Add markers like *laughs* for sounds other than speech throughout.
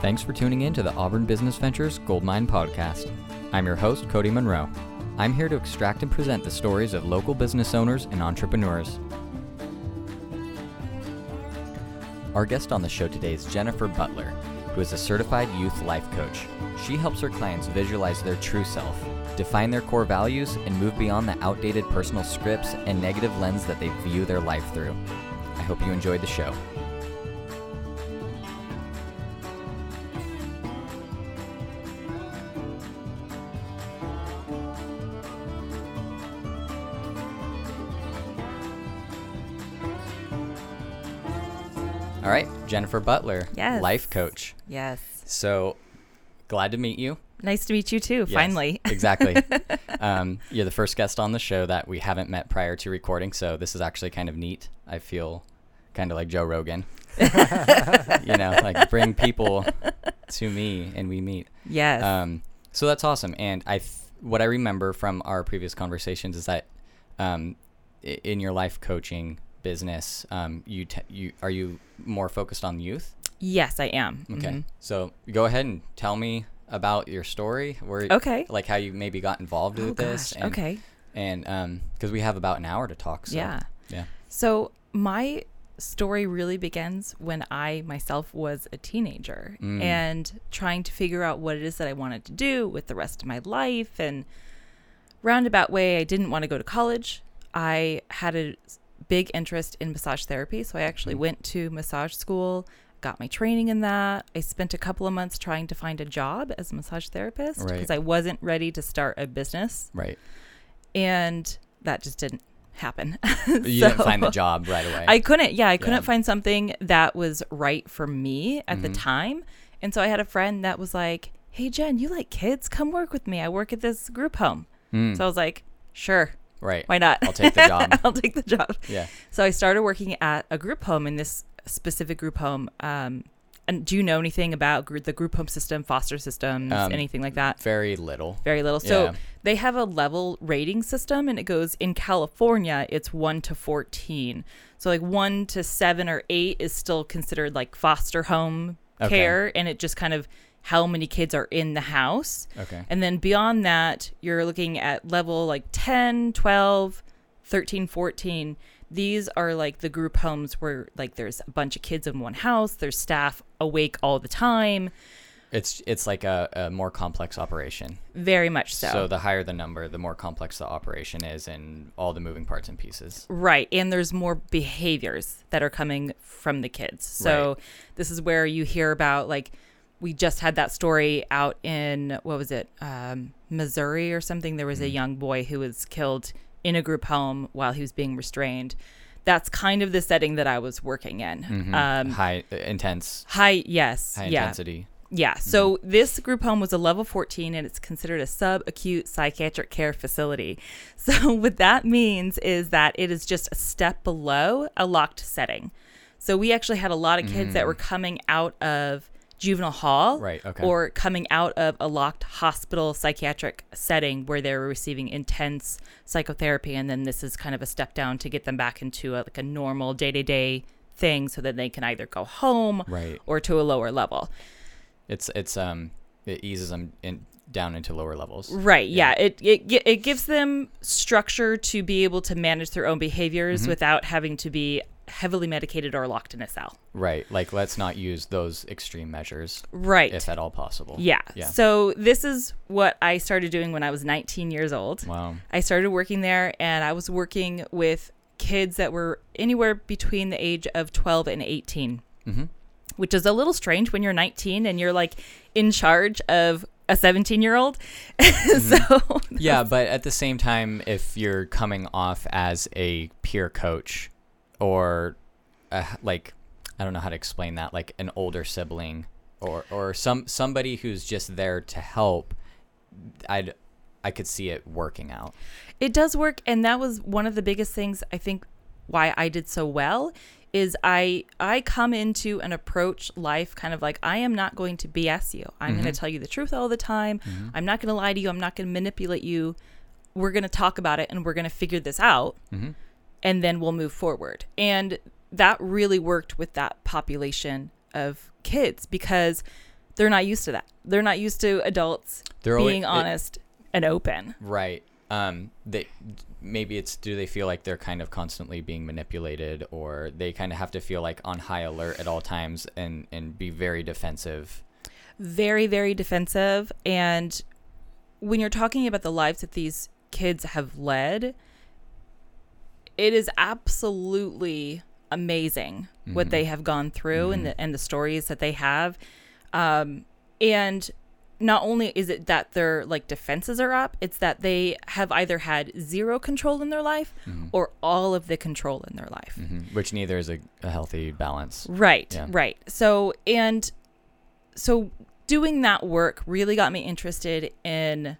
Thanks for tuning in to the Auburn Business Ventures Goldmine Podcast. I'm your host, Cody Monroe. I'm here to extract and present the stories of local business owners and entrepreneurs. Our guest on the show today is Jennifer Butler, who is a certified youth life coach. She helps her clients visualize their true self, define their core values, and move beyond the outdated personal scripts and negative lens that they view their life through. I hope you enjoyed the show. Jennifer Butler, Yes. life coach. Yes. So glad to meet you. Nice to meet you too, Yes, finally. *laughs* exactly. um, you're the first guest on the show that we haven't met prior to recording, so this is actually kind of neat. I feel kind of like Joe Rogan. *laughs* you know, like bring people to me and we meet. yes. Um, so that's awesome. And I, th- what I remember from our previous conversations is that, um, i- in your life coaching business, um, you t- you are you more focused on youth? yes, I am. Okay. Mhm. So go ahead and tell me about your story. Where Okay. like how you maybe got involved Oh, with this. gosh. And, okay. And um, because we have about an hour to talk. So, Yeah. Yeah. So my story really begins when I myself was a teenager Mm. and trying to figure out what it is that I wanted to do with the rest of my life. And roundabout way, I didn't want to go to college. I had a big interest in massage therapy, so I actually Mm. went to massage school. Got my training in that. I spent a couple of months trying to find a job as a massage therapist Right. because I wasn't ready to start a business, Right. and that just didn't happen. *laughs* You didn't find the job right away. I couldn't. Yeah, I couldn't Yeah. find something that was right for me at the Mhm. time. And so I had a friend that was like, "Hey Jen, you like kids? Come work with me. I work at this group home." Mm, So I was like, "Sure, right. why not? I'll take the *laughs* job. I'll take the job." Yeah. So I started working at a group home in this specific group home. Um, and do you know anything about the group home system, foster systems, Um, anything like that? Very little. Very little. So Yeah. they have a level rating system, and it goes in California, it's one to 14. So, like, one to seven or eight is still considered like foster home Okay. care, and it just kind of how many kids are in the house. Okay. And then beyond that, you're looking at level like 10, 12, 13, 14. These are like the group homes where like there's a bunch of kids in one house, there's staff awake all the time. It's it's like a, a more complex operation. Very much so. So the higher the number, the more complex the operation is, and all the moving parts and pieces. Right. And there's more behaviors that are coming from the kids. So Right. this is where you hear about like we just had that story out in what was it? Um, Missouri or something. There was a young boy who was killed in a group home while he was being restrained. That's kind of the setting that I was working in. Mhm. Um, high, uh, intense, high, yes, high yeah, intensity. yeah. So this group home was a level 14 and it's considered a subacute psychiatric care facility. *laughs* So what that means is that it is just a step below a locked setting. So we actually had a lot of kids that were coming out of juvenile hall Right, okay. or coming out of a locked hospital psychiatric setting where they were receiving intense psychotherapy and then this is kind of a step down to get them back into a, like a normal day-to-day thing so that they can either go home Right. or to a lower level. It's it's um it eases them in down into lower levels. Right. Yeah. It, it it gives them structure to be able to manage their own behaviors Mm-hmm. without having to be heavily medicated or locked in a cell. Right. Like let's not use those extreme measures Right. if at all possible. yeah. Yeah. So this is what I started doing when I was 19 years old. Wow. I started working there and I was working with kids that were anywhere between the age of 12 and 18, Mm-hmm. which is a little strange when you're 19 and you're like in charge of a 17 year old. *laughs* Mm-hmm. so Yeah, but at the same time, if you're coming off as a peer coach or uh like, I don't know how to explain that, like an older sibling or, or some somebody who's just there to help, I'd I could see it working out. It does work, and that was one of the biggest things I think why I did so well is I I come into an approach life kind of like I am not going to BS you. I'm going to tell you the truth all the time. I'm not going to lie to you. I'm not going to manipulate you. We're going to talk about it and we're going to figure this out Mhm. And then we'll move forward. And that really worked with that population of kids because they're not used to that. They're not used to adults They're being it- honest and open. Right. Um, they maybe it's do they feel like they're kind of constantly being manipulated, or they kind of have to feel like on high alert at all times and and be very defensive. very very defensive and when you're talking about the lives that these kids have led it is absolutely amazing what Mhm. they have gone through and Mhm. the and the stories that they have um and not only is it that their like defenses are up it's that they have either had zero control in their life Mhm. or all of the control in their life Mhm. Which neither is a, a healthy balance. Right, Yeah. right. So, and so doing that work really got me interested in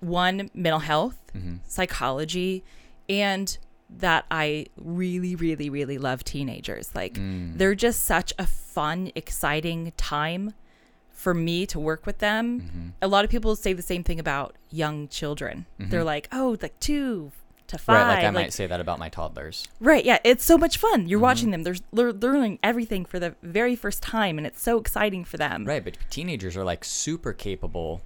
one, mental health, hmm psychology, and that I really, really, really love teenagers. Like, Mm. they're just such a fun, exciting time for me to work with them. Mhm. A lot of people say the same thing about young children. They're Mhm. like, oh, like two to five. Right, like I like- might say that about my toddlers. Right, yeah, it's so much fun. You're Mhm. watching them. They're, they're learning everything for the very first time, and it's so exciting for them. Right, but teenagers are like super capable.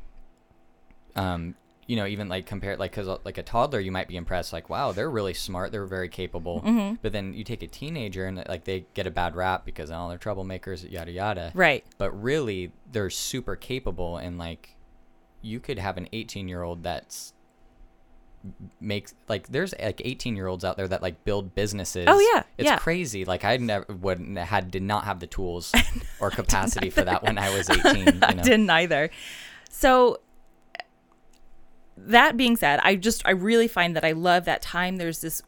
Um, you know, even like compare like because like a toddler, you might be impressed, like wow, they're really smart, they're very capable. Mhm. But then you take a teenager and like they get a bad rap because oh they're troublemakers, yada yada. Right. But really, they're super capable, and like you could have an 18 year old that's makes like there's like 18 year olds out there that like build businesses Oh, yeah, it's yeah. crazy like i never wouldn't had did not have the tools *laughs* or capacity for that when i was 18 *laughs* you know I didn't either. So that being said, I just I really find that I love that time. There's this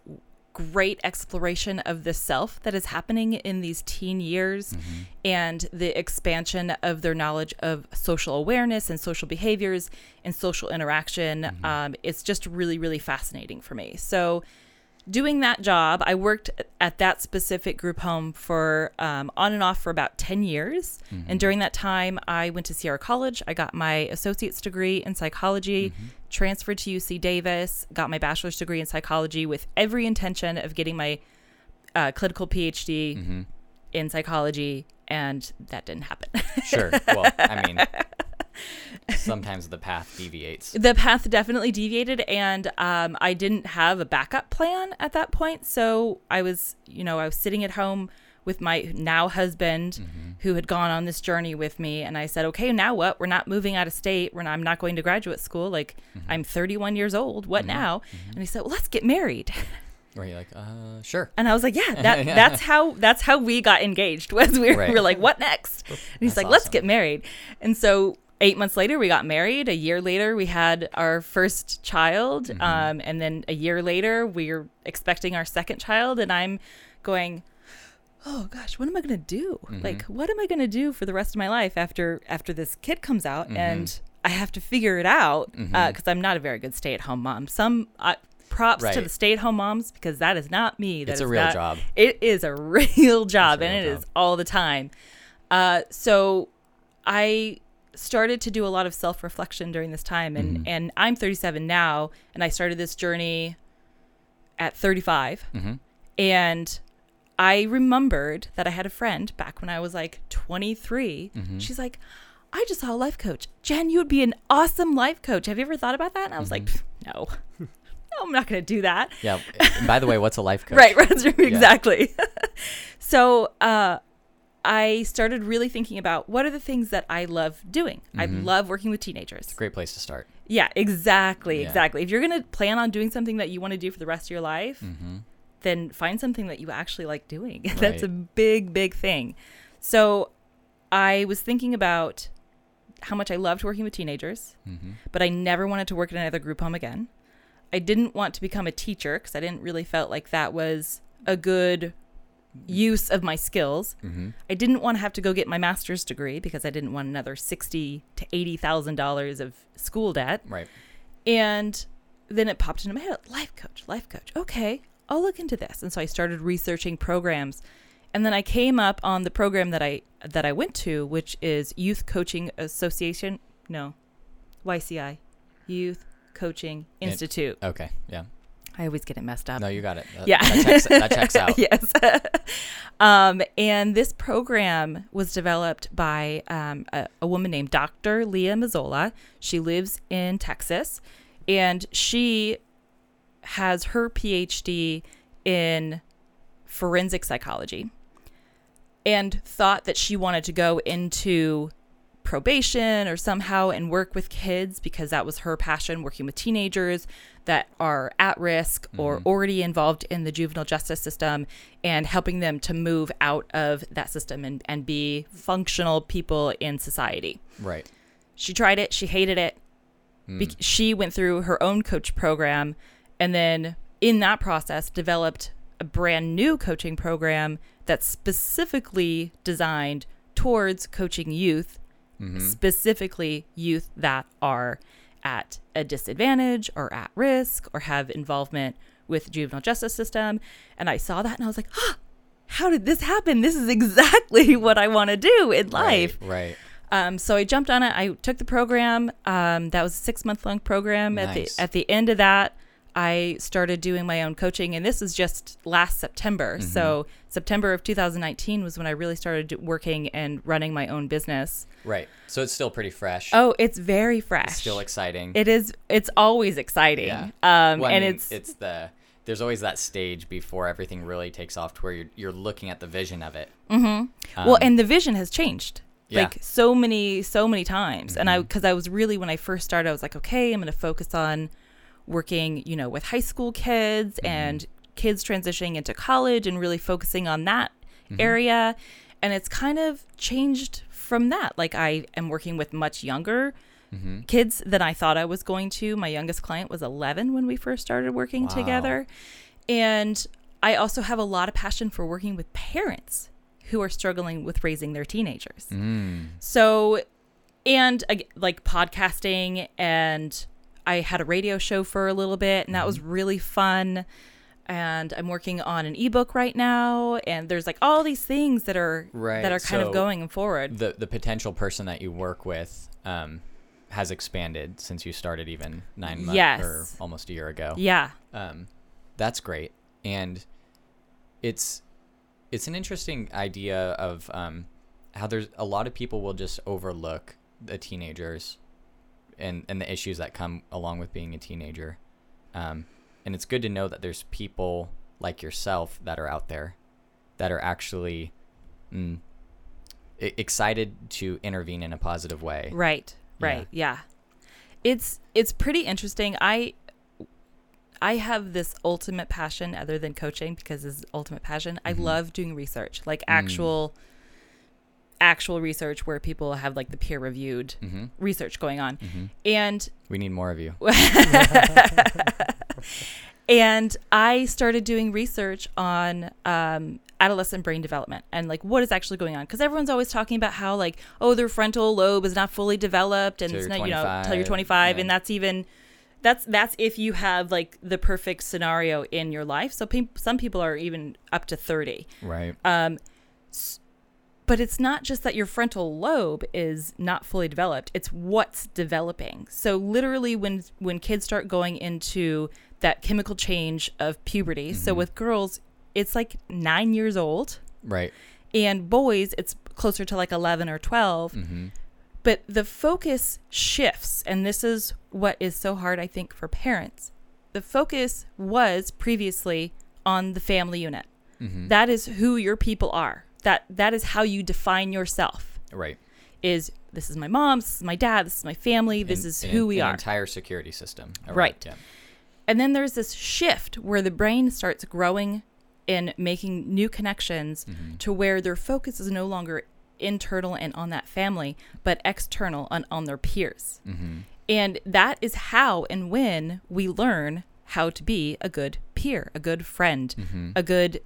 great exploration of the self that is happening in these teen years Mm-hmm. and the expansion of their knowledge of social awareness and social behaviors and social interaction. Mm-hmm. Um, it's just really, really fascinating for me. So, doing that job, I worked at that specific group home for um, on and off for about 10 years. Mm-hmm. And during that time, I went to Sierra College. I got my associate's degree in psychology, Mm-hmm. transferred to UC Davis, got my bachelor's degree in psychology with every intention of getting my uh, clinical PhD hmm in psychology. And that didn't happen. sure *laughs* well i mean sometimes the path deviates. The path definitely deviated and um, i didn't have a backup plan at that point. So i was you know i was sitting at home with my now husband Mm-hmm. who had gone on this journey with me and i said okay now what? We're not moving out of state. We're not, i'm not going to graduate school. Like Mm-hmm. i'm 31 years old. What now? And he said well let's get married. *laughs* Where you're like uh sure. And i was like yeah *laughs* that, that's how that's how we got engaged was we were, Right. we were like what next? And he's That's like let's get married. And so eight months later we got married a year later we had our first child Mm-hmm. um, and then a year later we are expecting our second child and i'm going oh gosh what am i going to do Mm-hmm. like what am i going to do for the rest of my life after after this kid comes out Mm-hmm. and i have to figure it out because i'm not a very good stay-at-home mom some uh, props to the stay-at-home moms because that is not me That It's a real not- job. it is a *laughs* real job real and it is job. all the time uh, so i started to do a lot of self-reflection during this time and Mm-hmm. and i'm 37 now and i started this journey at 35 hmm and I remembered that I had a friend back when I was like 23. Mm-hmm. She's like, I just saw a life coach. Jen, you would be an awesome life coach. Have you ever thought about that? And I was like, Mm-hmm. "Pff, no, *laughs* no, I'm not going to do that. yeah by the way what's a life *laughs* coach Right, right, exactly. *laughs* so uh, I started really thinking about what are the things that I love doing. I Mm-hmm. love working with teenagers. It's a great place to start Yeah, exactly, Yeah. exactly. If you're going to plan on doing something that you want to do for the rest of your life, hmm then find something that you actually like doing. *laughs* That's a big, big thing. So I was thinking about how much I loved working with teenagers, hmm but I never wanted to work in another group home again. I didn't want to become a teacher because I didn't really felt like that was a good use of my skills. hmm I didn't want to have to go get my master's degree because I didn't want another sixty to eighty thousand dollars of school debt. right And then it popped into my head life coach, life coach. Okay, I'll look into this. And so I started researching programs. And then I came up on the program that I that I went to, which is Youth Coaching Association. No, YCI, Youth Coaching In- Institute. okay yeah I always get it messed up. No, you got it. That, Yeah. that checks, that checks *laughs* out. yes. *laughs* um, and this program was developed by um, a, a woman named Dr. Leah Mazzola. She lives in Texas, and she has her PhD in forensic psychology and thought that she wanted to go into probation or somehow and work with kids because that was her passion working with teenagers that are at risk or mm-hmm. already involved in the juvenile justice system and helping them to move out of that system and, and be functional people in society. Right. She tried it, she hated it. Hmm. Be- she went through her own coach program and then in that process developed a brand new coaching program that's specifically designed towards coaching youth, specifically youth that are at a disadvantage or at risk or have involvement with the juvenile justice system. And I saw that and I was like, ah, how did this happen? This is exactly *laughs* what I want to do in life. Right. right. Um, so I jumped on it. I took the program. Um, that was a six month long program. At the at the end of that, I started doing my own coaching, and this is just last September. Mm-hmm. So September of 2019 was when I really started working and running my own business. Right. So it's still pretty fresh. Oh, it's very fresh. It's still exciting. It is. It's always exciting. Yeah. Um, Well, and mean, it's, it's the there's always that stage before everything really takes off to where you're you're looking at the vision of it. Mm-hmm. well, and the vision has changed. yeah. Like so many, so many times. And I, Mm-hmm. because I was really, when I first started, I was like, okay, I'm going to focus on working, you know, with high school kids Mm-hmm. and kids transitioning into college and really focusing on that Mm-hmm. area. And it's kind of changed from that. Like I am working with much younger Mm-hmm. kids than I thought I was going to. My youngest client was 11 when we first started working Wow. together. And I also have a lot of passion for working with parents who are struggling with raising their teenagers. Mm. So, and like podcasting, and I had a radio show for a little bit, and that was really fun. And I'm working on an ebook right now, and there's like all these things that are Right, that are kind so of going forward. The the potential person that you work with um, has expanded since you started even nine months Yes. or almost a year ago. yeah, Um, that's great, and it's it's an interesting idea of um, how there's a lot of people will just overlook the teenagers and and the issues that come along with being a teenager, um, and it's good to know that there's people like yourself that are out there that are actually mm, excited to intervene in a positive way. right, Yeah. right, yeah. It's it's pretty interesting. I I have this ultimate passion other than coaching because it's ultimate passion. I love doing research, like actual actual research where people have like the peer reviewed hmm research going on. hmm And We need more of you. *laughs* and I started doing research on um, adolescent brain development and like what is actually going on. Because everyone's always talking about how like oh their frontal lobe is not fully developed and Till it's not you know till you're 25, 25 and that's even that's that's if you have like the perfect scenario in your life. So pe- some people are even up to 30 Right. um, s- but it's not just that your frontal lobe is not fully developed; it's what's developing. So literally, when when kids start going into that chemical change of puberty, so with girls, it's like nine years old, right. and boys, it's closer to like eleven or 12 hmm But the focus shifts, and this is what is so hard, I think, for parents. The focus was previously on the family unit. hmm That is who your people are. That that is how you define yourself. Right. Is this is my mom, this is my dad, this is my family, this An- is who we an are. Entire security system. around- Right. Yeah. And then there's this shift where the brain starts growing and making new connections Mm-hmm. to where their focus is no longer internal and on that family, but external and on their peers. hmm And that is how and when we learn how to be a good peer, a good friend, Mm-hmm. a good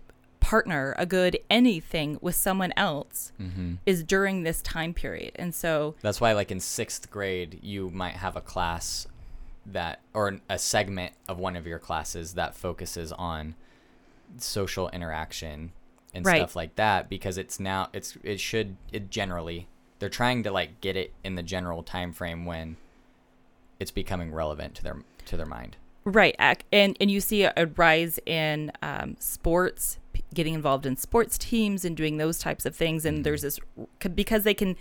partner, a good anything with someone else hmm is during this time period. And so, That's why, like in sixth grade, you might have a class that, or a segment of one of your classes that focuses on social interaction and Right. stuff like that, because it's now it's it should it generally they're trying to like get it in the general time frame when it's becoming relevant to their to their mind. Right, and and you see a, rise in um, sports, getting involved in sports teams and doing those types of things. And there's this because they can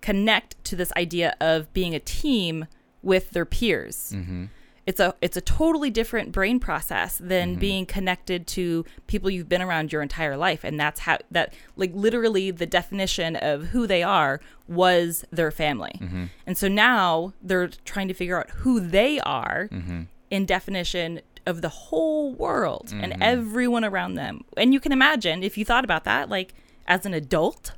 connect to this idea of being a team with their peers. Mm-hmm. It's a it's a totally different brain process than being connected to people you've been around your entire life, and that's how that like literally the definition of who they are was their family. And so now they're trying to figure out who they are Mm-hmm. in definition of the whole world and mm-hmm. everyone around them. And you can imagine if you thought about that, like as an adult,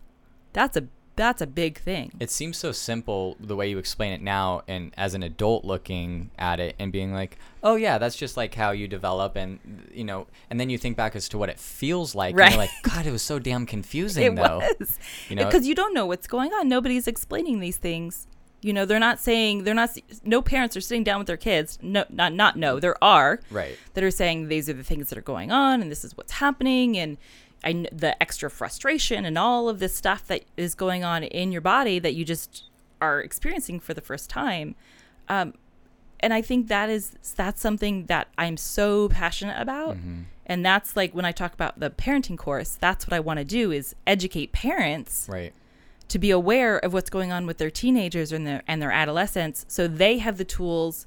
that's a that's a big thing. It seems so simple the way you explain it now, and as an adult looking at it and being like, "Oh yeah, that's just like how you develop," and you know, and then you think back as to what it feels like, and you're like, "God, it was so damn confusing." *laughs* it though. was You know- because you don't know what's going on. Nobody's explaining these things. You know, they're not saying they're not. No parents are sitting down with their kids. No, not not no. There are Right. that are saying these are the things that are going on and this is what's happening and I, the extra frustration and all of this stuff that is going on in your body that you just are experiencing for the first time um, and i think that is that's something that i'm so passionate about and that's like when i talk about the parenting course that's what i want to do is educate parents Right. To be aware of what's going on with their teenagers and their and their adolescents so they have the tools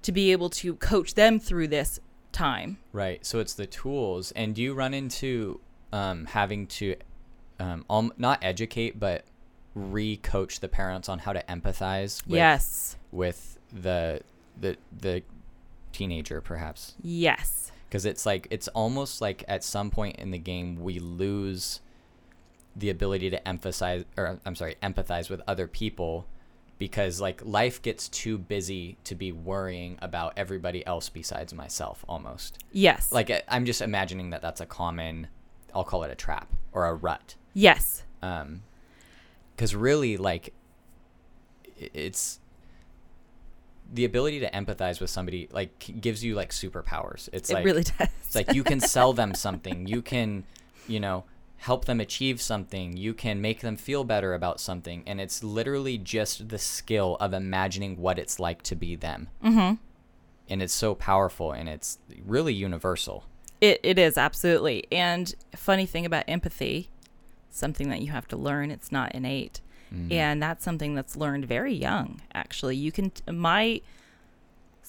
to be able to coach them through this time Right. So it's the tools, and do you run into um, having to um, um, not educate, but re-coach the parents on how to empathize with, yes with the the the teenager, perhaps? yes because it's like it's almost like at some point in the game we lose the ability to emphasize or I'm sorry empathize with other people because like life gets too busy to be worrying about everybody else besides myself almost. Yes. Like I'm just imagining that that's a common I'll call it a trap or a rut. Yes. Um because really like it's the ability to empathize with somebody like gives you like superpowers. It's it like really *laughs* does. it's like you can sell them something. You can, you know, help them achieve something. You can make them feel better about something. And it's literally just the skill of imagining what it's like to be them. Mm-hmm. And it's so powerful and it's really universal. It, it is absolutely. And funny thing about empathy, something that you have to learn. It's not innate, and that's something that's learned very young. Actually, you can my.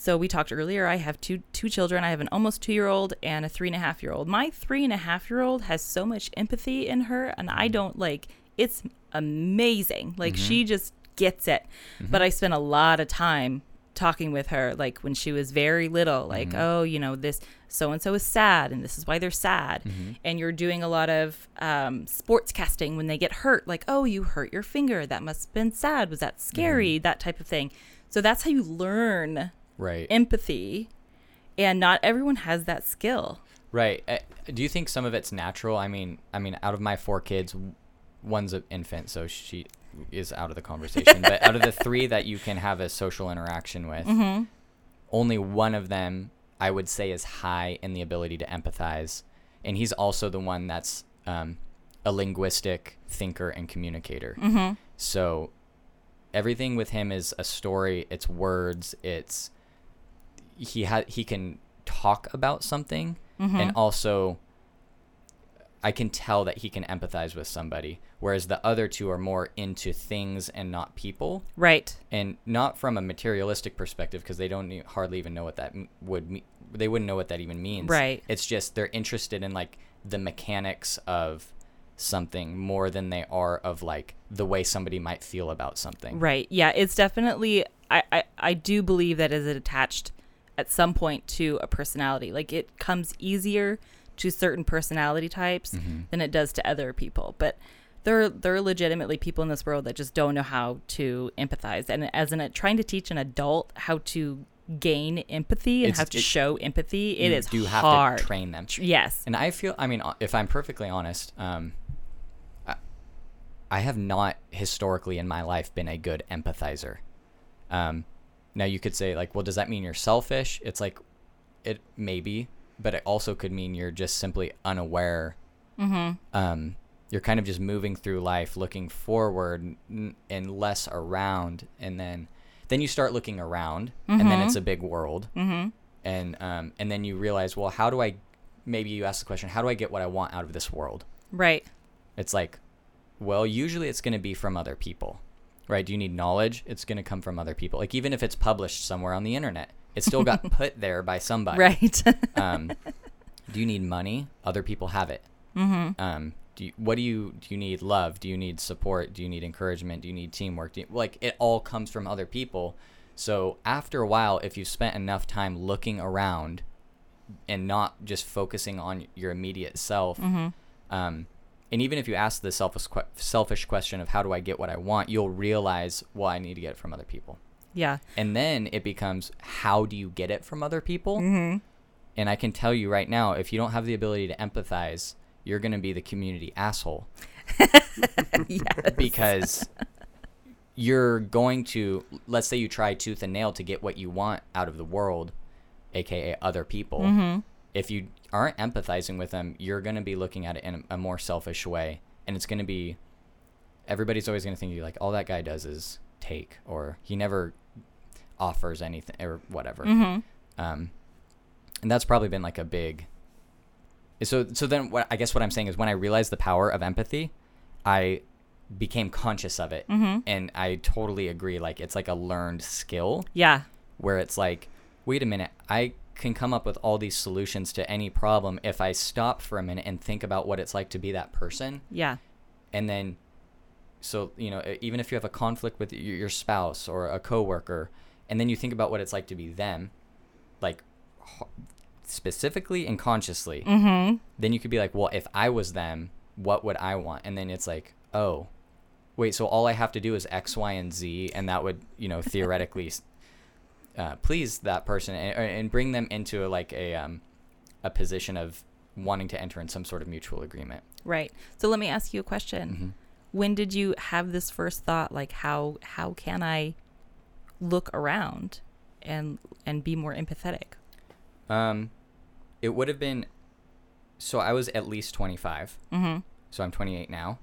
So we talked earlier. I have two two children. I have an almost two year old and a three and a half year old. My three and a half year old has so much empathy in her, and I don't like. It's amazing. Like she mm-hmm. just gets it. Mm-hmm. But I spent a lot of time talking with her like when she was very little like mm-hmm. oh you know this so and so is sad and this is why they're sad and you're doing a lot of um, sports casting when they get hurt like oh you hurt your finger that must have been sad was that scary that type of thing so that's how you learn Right. empathy and not everyone has that skill Right. Uh, do you think some of it's natural? I mean, I mean, out of my four kids, one's an infant, so she is out of the conversation. but out of the *laughs* three that you can have a social interaction with, only one of them I would say is high in the ability to empathize, and he's also the one that's um, a linguistic thinker and communicator. So everything with him is a story. It's words. It's he had he can talk about something mm-hmm. and also I can tell that he can empathize with somebody whereas the other two are more into things and not people. Right. And not from a materialistic perspective because they don't e- hardly even know what that m- would mean they wouldn't know what that even means. Right. it's just they're interested in like the mechanics of something more than they are of like the way somebody might feel about something. Right. Yeah, it's definitely I, I I do believe that is attached at some point to a personality. Like it comes easier to certain personality types than it does to other people. But there there are legitimately people in this world that just don't know how to empathize. And as an trying to teach an adult how to gain empathy and It's- how to it- show empathy, it is do have hard. to train them yes. And I feel, I mean, if I'm perfectly honest, um, I, I have not historically in my life been a good empathizer. Um, now you could say like, well, does that mean you're selfish? It's like, it maybe, but it also could mean you're just simply unaware. Mm-hmm. Um, you're kind of just moving through life, looking forward n- and less around, and then then you start looking around, and then it's a big world. Mm-hmm. and um, and then you realize, well, how do I? Maybe you ask the question, how do I get what I want out of this world? Right. It's like, well, usually it's going to be from other people, right? Do you need knowledge? It's going to come from other people. Like even if it's published somewhere on the internet, it still got *laughs* put there by somebody. Right. *laughs* Um, do you need money? Other people have it. Mm-hmm. Um, do you, what do you do? You need love? Do you need support? Do you need encouragement? Do you need teamwork? Do you, like it all comes from other people. So after a while, if you've spent enough time looking around and not just focusing on your immediate self, um, and even if you ask the selfish selfish question of how do I get what I want, you'll realize well I need to get it from other people. yeah. And then it becomes how do you get it from other people? Mm-hmm. And I can tell you right now, if you don't have the ability to empathize, you're going to be the community asshole *laughs* yes. because you're going to, let's say you try tooth and nail to get what you want out of the world, aka other people. Mm-hmm. If you aren't empathizing with them, you're going to be looking at it in a, more selfish way. And it's going to be, everybody's always going to think you like, all that guy does is take, or he never offers anything, or whatever. Mm-hmm. um, and that's probably been like a big so so then what i guess what i'm saying is when i realized the power of empathy i became conscious of it Mm-hmm. and i totally agree like it's like a learned skill Yeah. where it's like wait a minute i can come up with all these solutions to any problem if i stop for a minute and think about what it's like to be that person Yeah. and then so you know even if you have a conflict with your spouse or a coworker and then you think about what it's like to be them like specifically and consciously Mm-hmm. then you could be like well if i was them what would i want and then it's like oh wait so all i have to do is x y and z and that would you know theoretically uh, please that person and, and bring them into a, like a um a position of wanting to enter in some sort of mutual agreement Right. So let me ask you a question. Mhm. When did you have this first thought like how how can I look around and and be more empathetic? Um, it would have been. So I was at least 25. Mm-hmm. So I'm 28 now.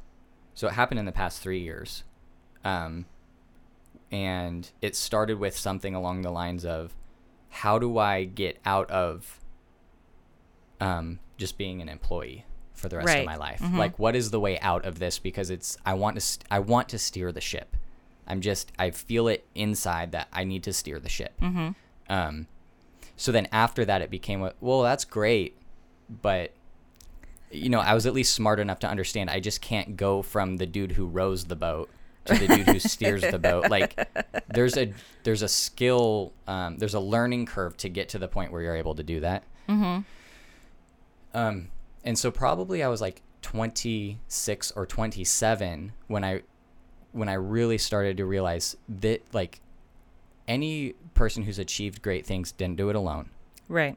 So it happened in the past three years. Um, and it started with something along the lines of, how do I get out of, um, just being an employee for the rest Right. of my life? Mhm. Like, what is the way out of this? Because it's I want to st- I want to steer the ship. I'm just I feel it inside that I need to steer the ship. Mm-hmm. Um, so then after that, it became a, well, that's great, but you know, I was at least smart enough to understand I just can't go from the dude who rows the boat to the dude who *laughs* steers the boat. Like, there's a there's a skill, um, there's a learning curve to get to the point where you're able to do that. Mm-hmm. Um, and so probably I was like 26 or 27 when I when I really started to realize that like any person who's achieved great things didn't do it alone. Right.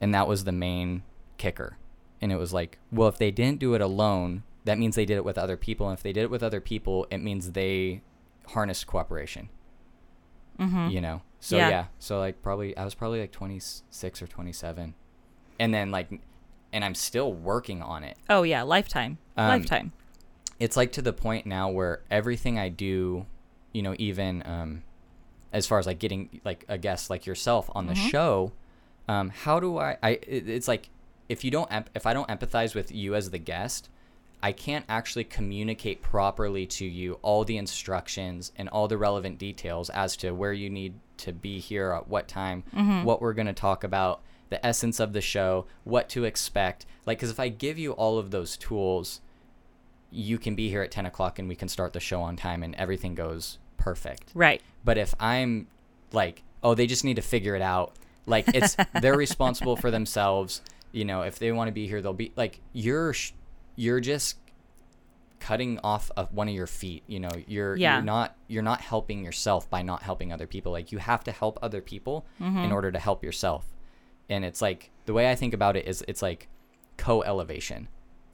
And that was the main kicker. And it was like, well, if they didn't do it alone, that means they did it with other people. And if they did it with other people, it means they harnessed cooperation. Mm-hmm. You know? So Yeah. yeah. So like probably I was probably like 26 or 27. And then like and I'm still working on it. Oh yeah, lifetime. Um, lifetime. it's like to the point now where everything I do, you know, even um, as far as like getting like a guest like yourself on the Mhm. show, um, how do I? I it's like if you don't if I don't empathize with you as the guest, I can't actually communicate properly to you all the instructions and all the relevant details as to where you need to be here at what time, Mm-hmm. what we're going to talk about, the essence of the show, what to expect. Like, because if I give you all of those tools, you can be here at 10 o'clock and we can start the show on time and everything goes perfect. Right. But if I'm like, oh, they just need to figure it out, like it's *laughs* they're responsible for themselves. You know, if they want to be here, they'll be like you're sh- you're just cutting off of one of your feet. You know, you're Yeah. you're not you're not helping yourself by not helping other people. Like you have to help other people in Mhm. order to help yourself. And it's like the way I think about it is it's like co-elevation,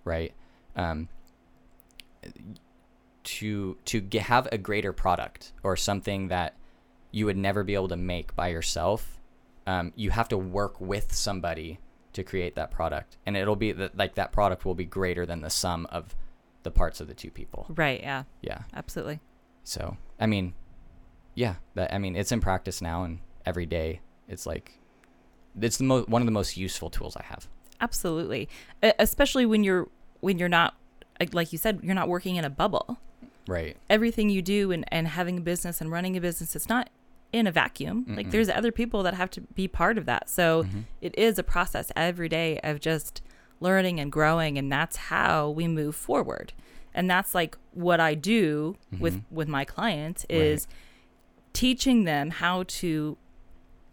right? Um, to to get, have a greater product or something that you would never be able to make by yourself, um, you have to work with somebody to create that product, and it'll be that like that product will be greater than the sum of the parts of the two people. Right. Yeah. Yeah. Absolutely. So I mean, yeah, that I mean it's in practice now, and every day it's like it's the most one of the most useful tools I have. Absolutely. Especially when you're when you're not like- like you said, you're not working in a bubble. Right. Everything you do and, and having a business and running a business, it's not in a vacuum. Like Mm-mm. there's other people that have to be part of that. So Mhm. it is a process every day of just learning and growing and that's how we move forward. And that's like what I do with Mhm. with my clients Right. is teaching them how to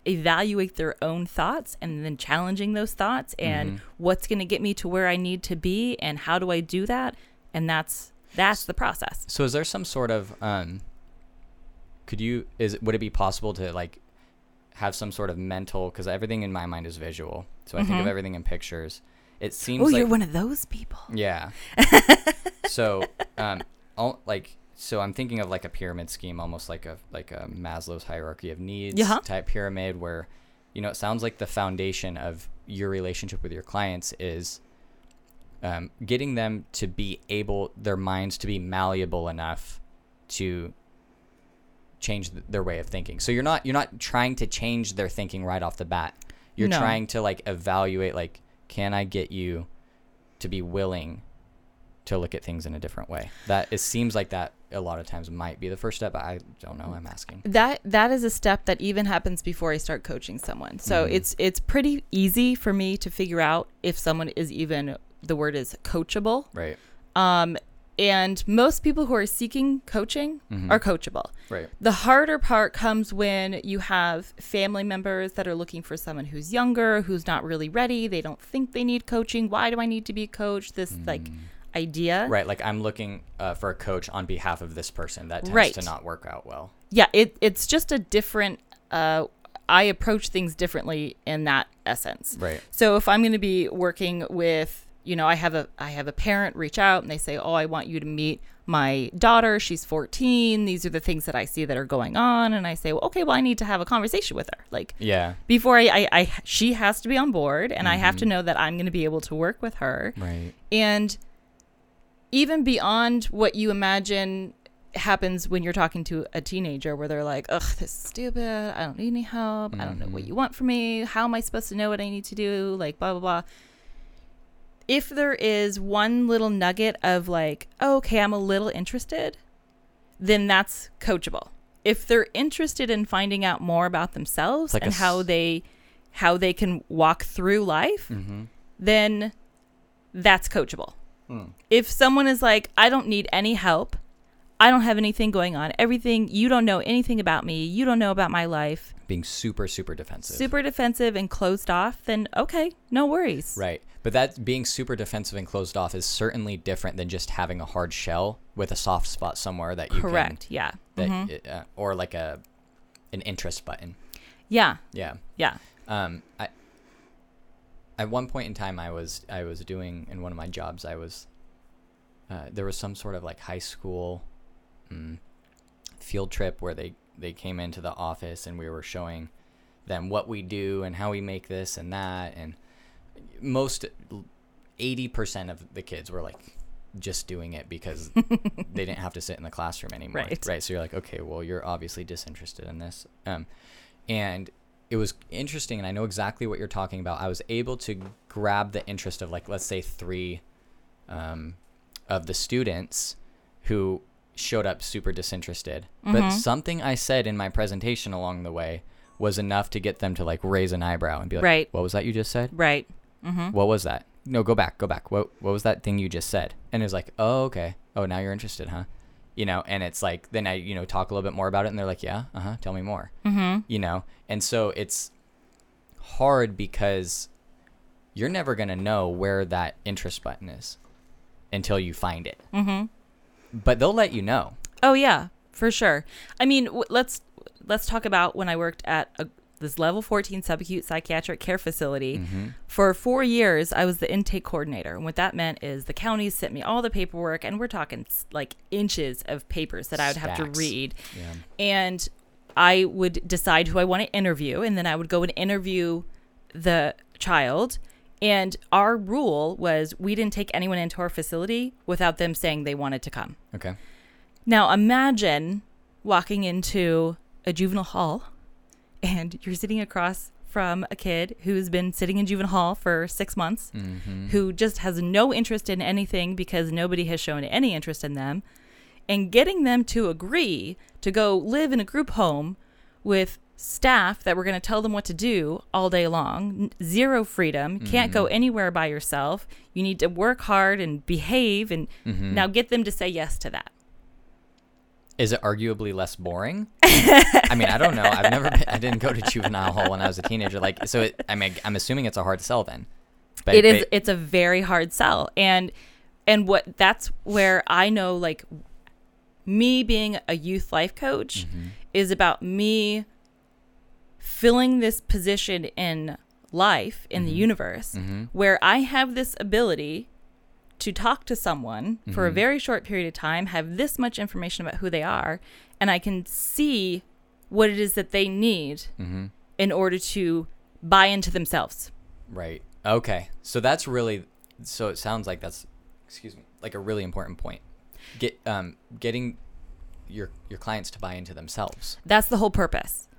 evaluate their own thoughts and then challenging those thoughts and Mhm. what's going to get me to where I need to be and how do I do that and that's that's the process. So is there some sort of um could you is would it be possible to like have some sort of mental cuz everything in my mind is visual. So I think of Mhm. everything in pictures. It seems Oh, like you're one of those people. Yeah. *laughs* so, um, all, like, so I'm thinking of like a pyramid scheme, almost like a like a Maslow's hierarchy of needs Yeah. type pyramid, where, you know, it sounds like the foundation of your relationship with your clients is um, getting them to be able, their minds to be malleable enough to change th- their way of thinking. So you're not you're not trying to change their thinking right off the bat. You're No. trying to like evaluate like can I get you to be willing to look at things in a different way. That it seems like that a lot of times might be the first step. but I don't know. I'm asking. That that is a step that even happens before I start coaching someone. So Mhm. it's it's pretty easy for me to figure out if someone is even the word is coachable. Right. Um and most people who are seeking coaching Mhm. are coachable. Right. The harder part comes when you have family members that are looking for someone who's younger, who's not really ready. They don't think they need coaching. Why do I need to be coached? This like idea. Right. Like I'm looking uh, for a coach on behalf of this person. That tends Right. to not work out well. Yeah, it it's just a different uh I approach things differently in that essence. Right. So if I'm going to be working with, you know, I have a I have a parent reach out and they say, "Oh, I want you to meet my daughter. She's 14. These are the things that I see that are going on." And I say, well, "Okay, well, I need to have a conversation with her." Like Yeah. before I, I, I she has to be on board and I have to Mhm. know that I'm going to be able to work with her. Right. And even beyond what you imagine happens when you're talking to a teenager where they're like, ugh, this is stupid. I don't need any help. I don't know what Mhm. you want from me. How am I supposed to know what I need to do? Like, blah, blah, blah. If there is one little nugget of like, oh, okay, I'm a little interested, then that's coachable. If they're interested in finding out more about themselves Like and how they how they can walk through life, Mm-hmm. then that's coachable Mm. if someone is like, I don't need any help, I don't have anything going on, everything, you don't know anything about me, you don't know about my life, Being super super defensive. super defensive and closed off, then okay, no worries. Right. But that being super defensive and closed off is certainly different than just having a hard shell with a soft spot somewhere that you Correct. Yeah. can that Mhm. it, uh, or like a an interest button. Yeah. Yeah. Yeah. Um I at one point in time I was I was doing in one of my jobs I was uh, there was some sort of like high school mm, field trip where they they came into the office and we were showing them what we do and how we make this and that. And most 80% of the kids were like just doing it because *laughs* they didn't have to sit in the classroom anymore. Right. right. So you're like okay well you're obviously disinterested in this. Um and it was interesting and i know exactly what you're talking about. I was able to grab the interest of like let's say three um, of the students who showed up super disinterested but Mhm. something i said in my presentation along the way was enough to get them to like raise an eyebrow and be like Right. what was that you just said Right. Mm-hmm. what was that? No, go back, go back. What what was that thing you just said? And it's like, oh, okay. Oh, now you're interested, huh? You know, and it's like then I you know talk a little bit more about it, and they're like, yeah, uh huh, tell me more. Mm-hmm. You know, and so it's hard because you're never gonna know where that interest button is until you find it. Mm-hmm. But they'll let you know. Oh yeah, for sure. I mean, w- let's let's talk about when I worked at a, this level 14 subacute psychiatric care facility. Mm-hmm. For four years, I was the intake coordinator. And what that meant is the counties sent me all the paperwork, and we're talking like inches of papers that I would have to read. Yeah. And I would decide who I want to interview, and then I would go and interview the child. And our rule was we didn't take anyone into our facility without them saying they wanted to come. Okay. Now imagine walking into a juvenile hall and *laughs* you're sitting across from a kid who's been sitting in juvenile hall for six months, Mm-hmm. who just has no interest in anything because nobody has shown any interest in them, and getting them to agree to go live in a group home with staff that were going to tell them what to do all day long, zero freedom, can't go anywhere by yourself. You need to work hard and behave, and Mm-hmm. now get them to say yes to that. Is it arguably less boring? I mean, I don't know. I've never been, I didn't go to juvenile hall when I was a teenager. Like, so it, I mean, I'm assuming it's a hard sell then. But it is but- it's a very hard sell and and what that's where i know like me being a youth life coach Mm-hmm. is about me filling this position in life in Mm-hmm. the universe where i have this ability to talk to someone for Mm-hmm. a very short period of time have this much information about who they are and i can see what it is that they need Mm-hmm. in order to buy into themselves Right. Okay. So that's really. So it sounds like that's, excuse me, like a really important point. Get um getting your your clients to buy into themselves. That's the whole purpose.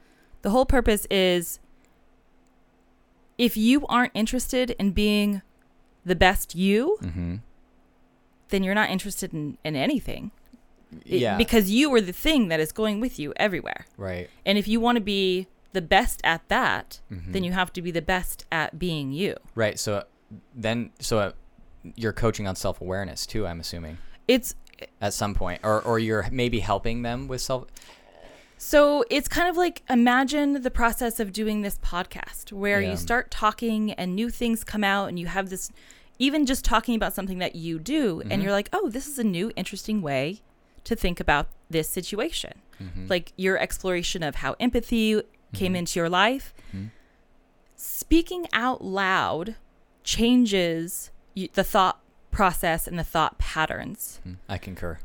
The whole purpose is if you aren't interested in being the best you, Mm-hmm. then you're not interested in, in anything. It- Yeah. Because you are the thing that is going with you everywhere. right. And if you want to be the best at that, Mm-hmm. then you have to be the best at being you. Right. So then, so uh, you're coaching on self awareness too. I'm assuming It's at some point, or or you're maybe helping them with self. So it's kind of like imagine the process of doing this podcast where Yeah. you start talking and new things come out and you have this even just talking about something that you do Mm-hmm. and you're like, "Oh, this is a new interesting way to think about this situation." Mm-hmm. Like your exploration of how empathy came into your life. Mm-hmm. Speaking out loud changes the thought process and the thought patterns. Mm, I concur.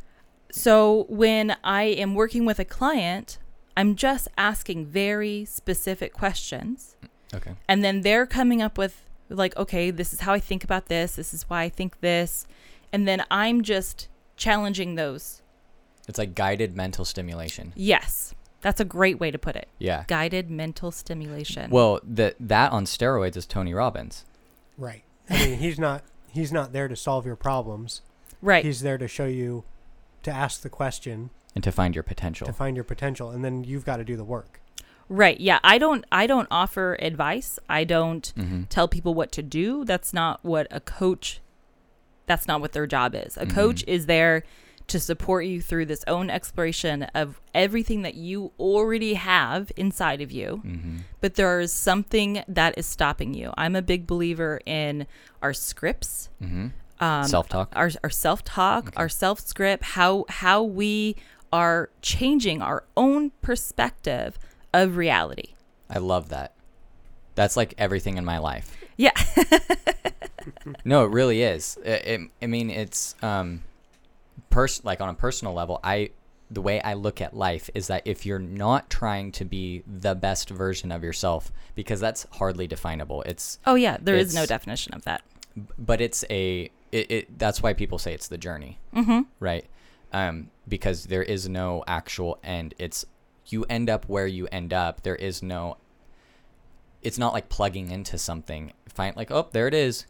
So when I am working with a client, I'm just asking very specific questions. Okay. And then they're coming up with, like, okay, this is how I think about this. This is why I think this. And then I'm just challenging those. It's like guided mental stimulation. Yes, that's a great way to put it. Yeah. Guided mental stimulation. Well, that that on steroids is Tony Robbins. Right. I mean, he's not he's not there to solve your problems. right. He's there to show you to ask the question, and to find your potential. to find your potential, and then you've got to do the work. right. Yeah. I don't, I don't offer advice. I don't mm-hmm. tell people what to do. That's not what a coach that's not what their job is. A Mhm. coach is there to support you through this own exploration of everything that you already have inside of you. Mm-hmm. But there is something that is stopping you. I'm a big believer in our scripts, Mm-hmm. um, Self talk. our, our self-talk, our self-script, how how we are changing our own perspective of reality. I love that. That's like everything in my life. Yeah. *laughs* No, it really is. It, it, I mean, it's um, pers- like on a personal level. I the way I look at life is that if you're not trying to be the best version of yourself, because that's hardly definable. It's Oh yeah, there is no definition of that. but it's a it, it that's why people say it's the journey Mm-hmm. right um because there is no actual end it's you end up where you end up there is no it's not like plugging into something find like oh there it is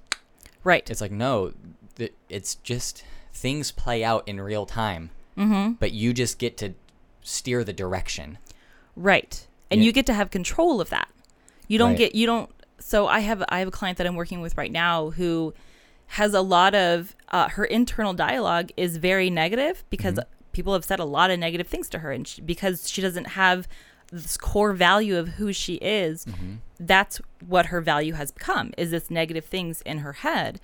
Right. it's like no th- it's just things play out in real time Mm-hmm. but you just get to steer the direction Right. And Yeah. you get to have control of that. You don't Right. get you don't so I have I have a client that I'm working with right now who has a lot of uh, her internal dialogue is very negative because Mm-hmm. People have said a lot of negative things to her and she, because she doesn't have this core value of who she is Mm-hmm. that's what her value has become is this negative things in her head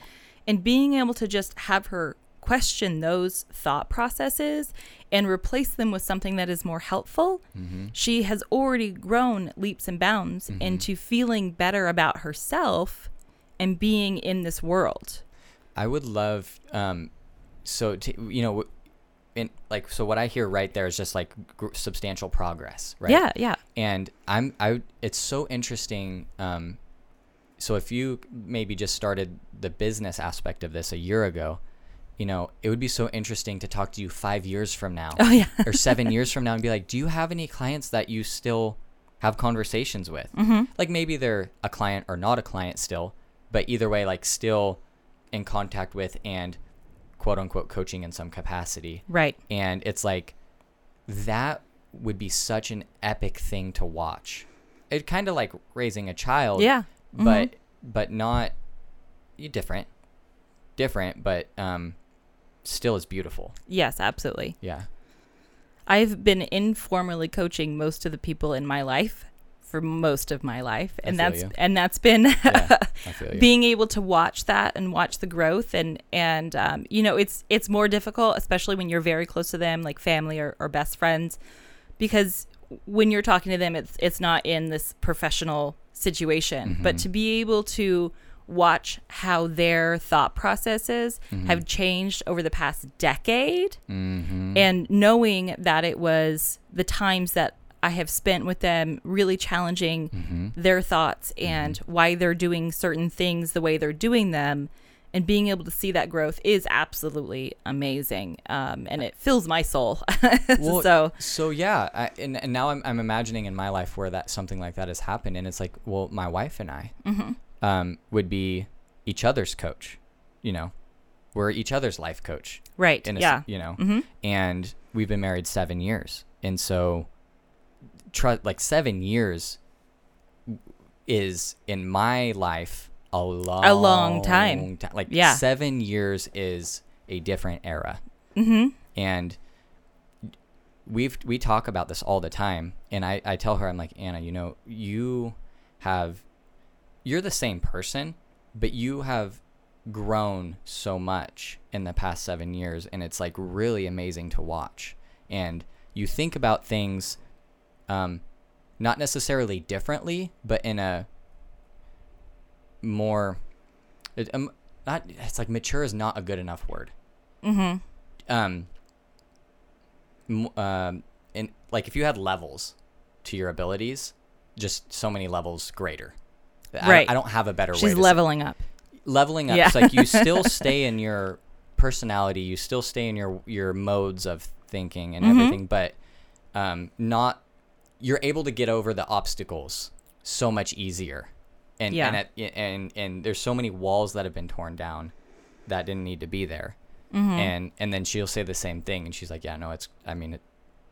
and being able to just have her question those thought processes and replace them with something that is more helpful Mm-hmm. she has already grown leaps and bounds into feeling better about herself and being in this world I would love um so to, you know in like so what I hear right there is just like gr- substantial progress right yeah yeah and I'm I it's so interesting um so if you maybe just started the business aspect of this a year ago you know it would be so interesting to talk to you 5 years from now oh yeah or 7 *laughs* years from now and be like do you have any clients that you still have conversations with. Mm-hmm. Like maybe they're a client or not a client still, but either way, like still in contact with and quote unquote coaching in some capacity. Right. And it's like that would be such an epic thing to watch. It kind of like raising a child, Yeah. but but not different, different, but um, still is beautiful. Yes, absolutely. Yeah. I've been informally coaching most of the people in my life for most of my life, and that's you. and that's been Yeah, I feel *laughs* you. being able to watch that and watch the growth and and um, you know it's it's more difficult especially when you're very close to them like family or, or best friends because when you're talking to them it's it's not in this professional situation but Mhm. to be able to watch how their thought processes Mhm. have changed over the past decade mm-hmm. and knowing that it was the times that I have spent with them really challenging mm-hmm. their thoughts and why they're doing certain things the way they're doing them and being able to see that growth is absolutely amazing um, and it fills my soul *laughs* Well, so So yeah, I, and, and now I'm, I'm imagining in my life where that something like that has happened, and it's like, well, my wife and I mhm. um, would be each other's coach. You know, we're each other's life coach. right a, yeah You know, hmm and we've been married seven years, and so, tr- like seven years is in my life a long, a long time. ti- Like Yeah. seven years is a different era hmm and we've we talk about this all the time and I, I tell her i'm like anna you know you have you're the same person but you have grown so much in the past seven years and it's like really amazing to watch and you think about things um, not necessarily differently but in a more it, um, not it's like mature is not a good enough word hmm um, m- um, and like if you had levels to your abilities, just so many levels greater. I- Right. I, don't have a better way. she's to say- leveling up leveling up. Yeah. It's like you still *laughs* stay in your personality, you still stay in your your modes of thinking and Mhm. everything, but um, not. You're able to get over the obstacles so much easier, and Yeah. and, at, and and there's so many walls that have been torn down that didn't need to be there. Hmm and and then she'll say the same thing and she's like yeah no it's i mean it,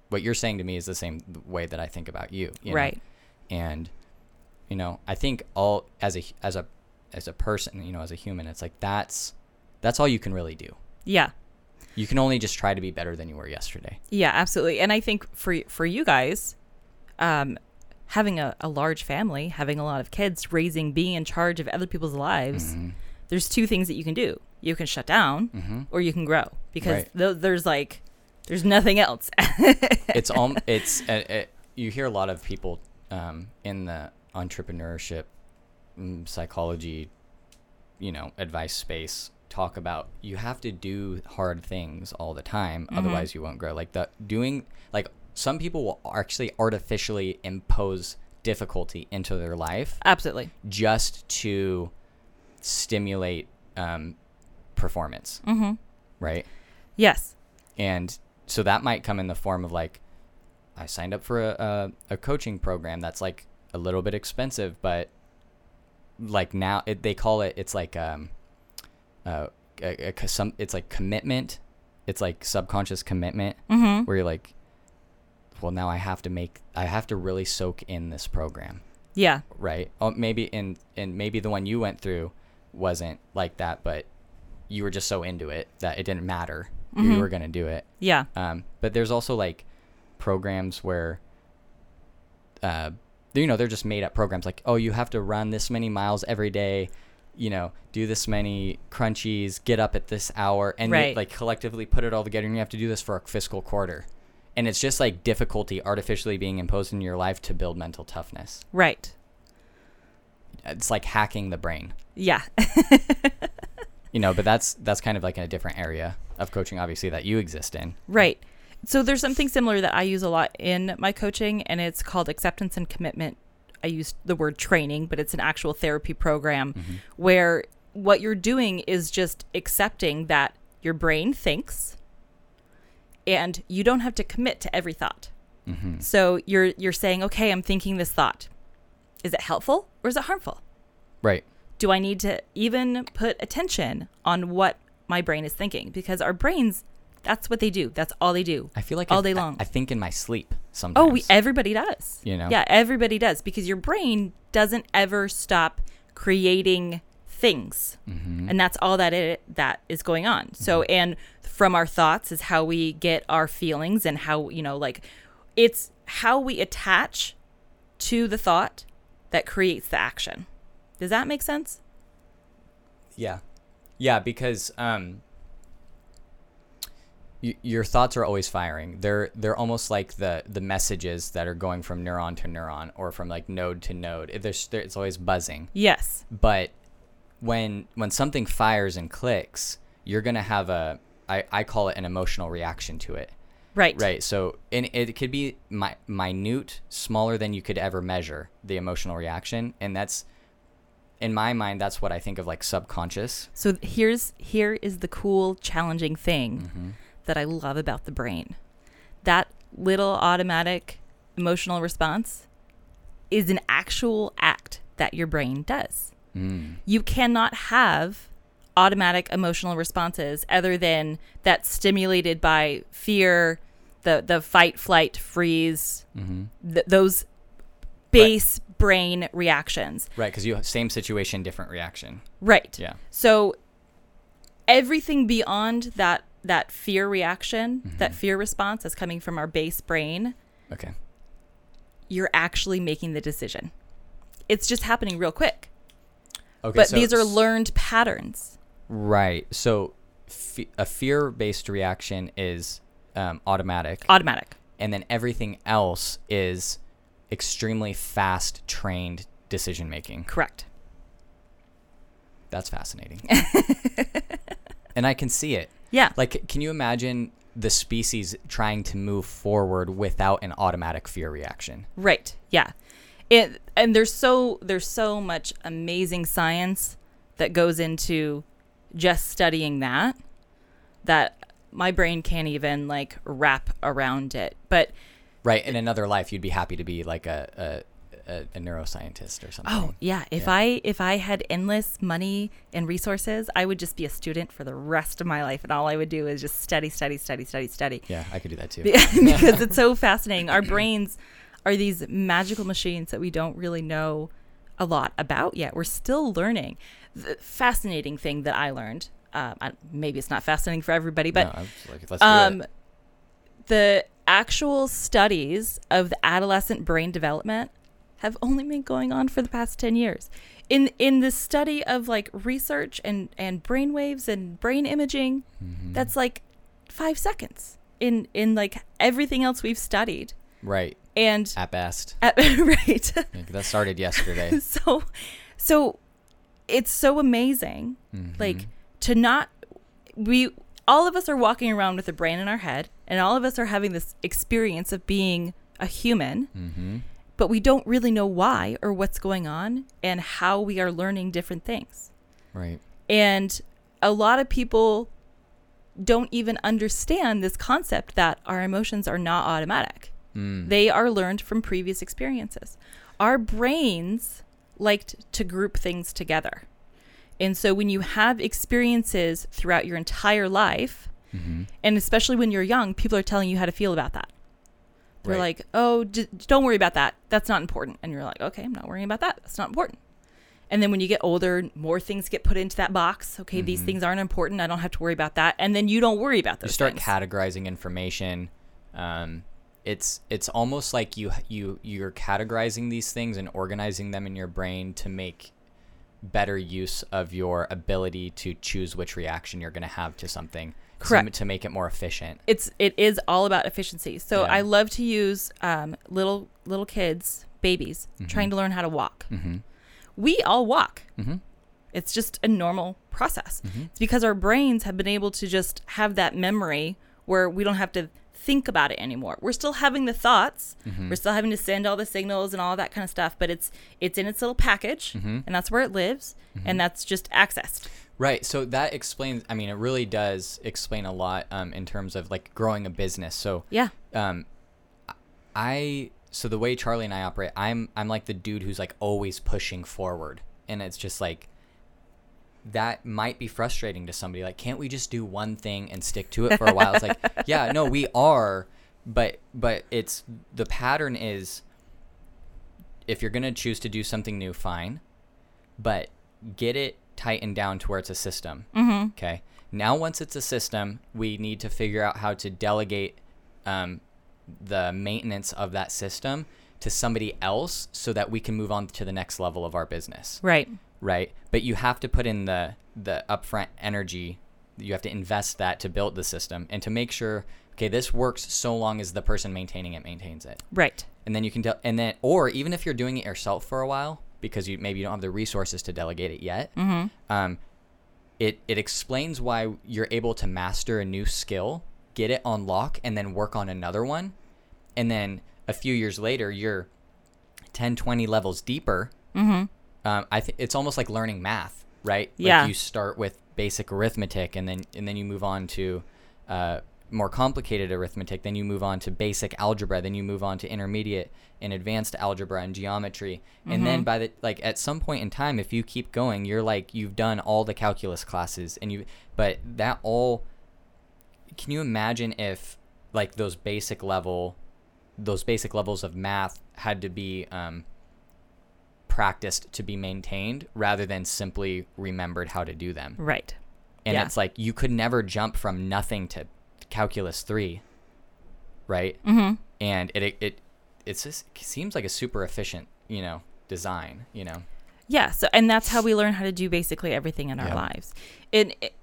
what you're saying to me is the same way that i think about you, you know? right. And you know i think all as a as a as a person you know as a human it's like that's that's all you can really do. Yeah. You can only just try to be better than you were yesterday. Yeah, absolutely. And I think for for you guys, um, having a, a large family, having a lot of kids, raising, being in charge of other people's lives, mm-hmm. there's two things that you can do. You can shut down, Mm-hmm. or you can grow because Right. th- there's like there's nothing else. *laughs* it's all it's uh, uh, you hear a lot of people um, in the entrepreneurship mm, psychology you know advice space talk about you have to do hard things all the time otherwise you won't grow like the doing like some people will actually artificially impose difficulty into their life absolutely. just to stimulate um, performance Mm-hmm. right Yes. and so that might come in the form of like i signed up for a, a, a coaching program that's like a little bit expensive but like now it, they call it it's like um uh a, a, some it's like commitment it's like subconscious commitment Mm-hmm. where you're like well now i have to make i have to really soak in this program Yeah. right oh maybe in and maybe the one you went through wasn't like that but you were just so into it that it didn't matter you Mhm. were gonna do it Yeah. um, but there's also like programs where, uh, you know, they're just made up programs like, oh, you have to run this many miles every day, you know, do this many crunchies, get up at this hour, and Right. like collectively put it all together, and you have to do this for a fiscal quarter. And it's just like difficulty artificially being imposed in your life to build mental toughness. Right. It's like hacking the brain, Yeah. *laughs* you know. But that's that's kind of like in a different area of coaching, obviously, that you exist in. Right. So there's something similar that I use a lot in my coaching, and it's called acceptance and commitment. I use the word training, but it's an actual therapy program mm-hmm. where what you're doing is just accepting that your brain thinks and you don't have to commit to every thought. Mm-hmm. So you're you're saying, okay, I'm thinking this thought. Is it helpful or is it harmful? Right. Do I need to even put attention on what my brain is thinking? Because our brains, that's what they do. That's all they do. I feel like all I, day I- long. I, think in my sleep sometimes. Oh, we everybody does. You know? Yeah, everybody does because your brain doesn't ever stop creating things. Mhm. And that's all that it that is going on. So Mm-hmm. and from our thoughts is how we get our feelings and how, you know, like it's how we attach to the thought that creates the action. Does that make sense? Yeah, yeah, because um, y- your thoughts are always firing. They're they're almost like the the messages that are going from neuron to neuron or from like node to node. There's there, it's always buzzing. Yes. But when when something fires and clicks, you're gonna have a I, I call it an emotional reaction to it. Right. Right. So and it could be mi- minute, smaller than you could ever measure the emotional reaction, and that's in my mind that's what I think of like subconscious. So here's here is the cool challenging thing Mm-hmm. that I love about the brain. That little automatic emotional response is an actual act that your brain does. Mm. You cannot have automatic emotional responses other than that stimulated by fear, the the fight, flight, freeze, Mm-hmm. th- those base brain reactions. Right, because you have same situation, different reaction. Right. Yeah. So everything beyond that that fear reaction, Mm-hmm. that fear response that's coming from our base brain, Okay. you're actually making the decision. It's just happening real quick. Okay. but so these are learned patterns. Right. So fe- a fear-based reaction is um, automatic, Automatic. and then everything else is extremely fast trained decision making. Correct. That's fascinating. *laughs* and I can see it. Yeah. Like, can you imagine the species trying to move forward without an automatic fear reaction? Right. Yeah. It and there's so there's so much amazing science that goes into just studying that that my brain can't even like wrap around it. But Right. In another life, you'd be happy to be like a a, a, a neuroscientist or something. oh yeah, if Yeah. I if I had endless money and resources, I would just be a student for the rest of my life and all I would do is just study, study, study, study, study. Yeah, I could do that too. *laughs* because *laughs* it's so fascinating. Our brains are these magical machines that we don't really know a lot about yet. We're still learning. The fascinating thing that I learned, uh, I, maybe it's not fascinating for everybody, but no, like, um, the actual studies of the adolescent brain development have only been going on for the past 10 years. In in the study of like research and and brain waves and brain imaging, Mhm. that's like 5 seconds in in like everything else we've studied. right And at best. *laughs* at, right. That started yesterday. *laughs* so so it's so amazing Mhm. like to not we all of us are walking around with a brain in our head and all of us are having this experience of being a human Mhm. but we don't really know why or what's going on and how we are learning different things right. and a lot of people don't even understand this concept that our emotions are not automatic Mm. they are learned from previous experiences. Our brains liked to group things together. And so when you have experiences throughout your entire life, Mhm. and especially when you're young, people are telling you how to feel about that. They're Right. like, "Oh, j- don't worry about that. That's not important." And you're like, "Okay, I'm not worrying about that. That's not important." And then when you get older, more things get put into that box. Okay, these Mhm. things aren't important. I don't have to worry about that. And then you don't worry about those. you start things. categorizing information um, it's it's almost like you you you're categorizing these things and organizing them in your brain to make better use of your ability to choose which reaction you're going to have to something to- Correct. to, make it more efficient it's it is all about efficiency. So Yeah. I love to use um, little little kids, babies, Mhm. trying to learn how to walk. mm-hmm. We all walk. Mm-hmm. It's just a normal process. Mhm. It's because our brains have been able to just have that memory where we don't have to think about it anymore. We're still having the thoughts. Mhm. We're still having to send all the signals and all that kind of stuff, but it's it's in its little package Mhm. and that's where it lives and that's just accessed. Right. So that explains. I mean, it really does explain a lot um, in terms of like growing a business. So Yeah. um, I so the way Charlie and I operate, I'm I'm like the dude who's like always pushing forward, and it's just like that might be frustrating to somebody. Like, can't we just do one thing and stick to it for a while? It's like, *laughs* yeah, no, we are, but but it's the pattern is if you're gonna choose to do something new, fine, but get it tightened down to where it's a system. Mm-hmm. Okay. Now, once it's a system, we need to figure out how to delegate um, the maintenance of that system to somebody else so that we can move on to the next level of our business. Right. Right. But you have to put in the the upfront energy. You have to invest that to build the system and to make sure, okay, this works so long as the person maintaining it maintains it. Right. And then you can, de- and then, or even if you're doing it yourself for a while, because you maybe you don't have the resources to delegate it yet, Mm-hmm. um, it it explains why you're able to master a new skill, get it on lock, and then work on another one, and then a few years later you're 10, 20 levels deeper. Mm-hmm. Um, I think it's almost like learning math, right? Yeah. Like you start with basic arithmetic, and then and then you move on to uh, more complicated arithmetic. Then you move on to basic algebra. Then you move on to intermediate and advanced algebra and geometry. And then by the like at some point in time, if you keep going, you're like you've done all the calculus classes, and you. But that all. Can you imagine if like those basic level, those basic levels of math had to be um, practiced to be maintained rather than simply remembered how to do them. Right. And Yeah. it's like you could never jump from nothing to calculus 3, right? Mm-hmm. And it it it it's just, it seems like a super efficient, you know, design, you know. Yeah. So, and that's how we learn how to do basically everything in our Yeah. lives. And it,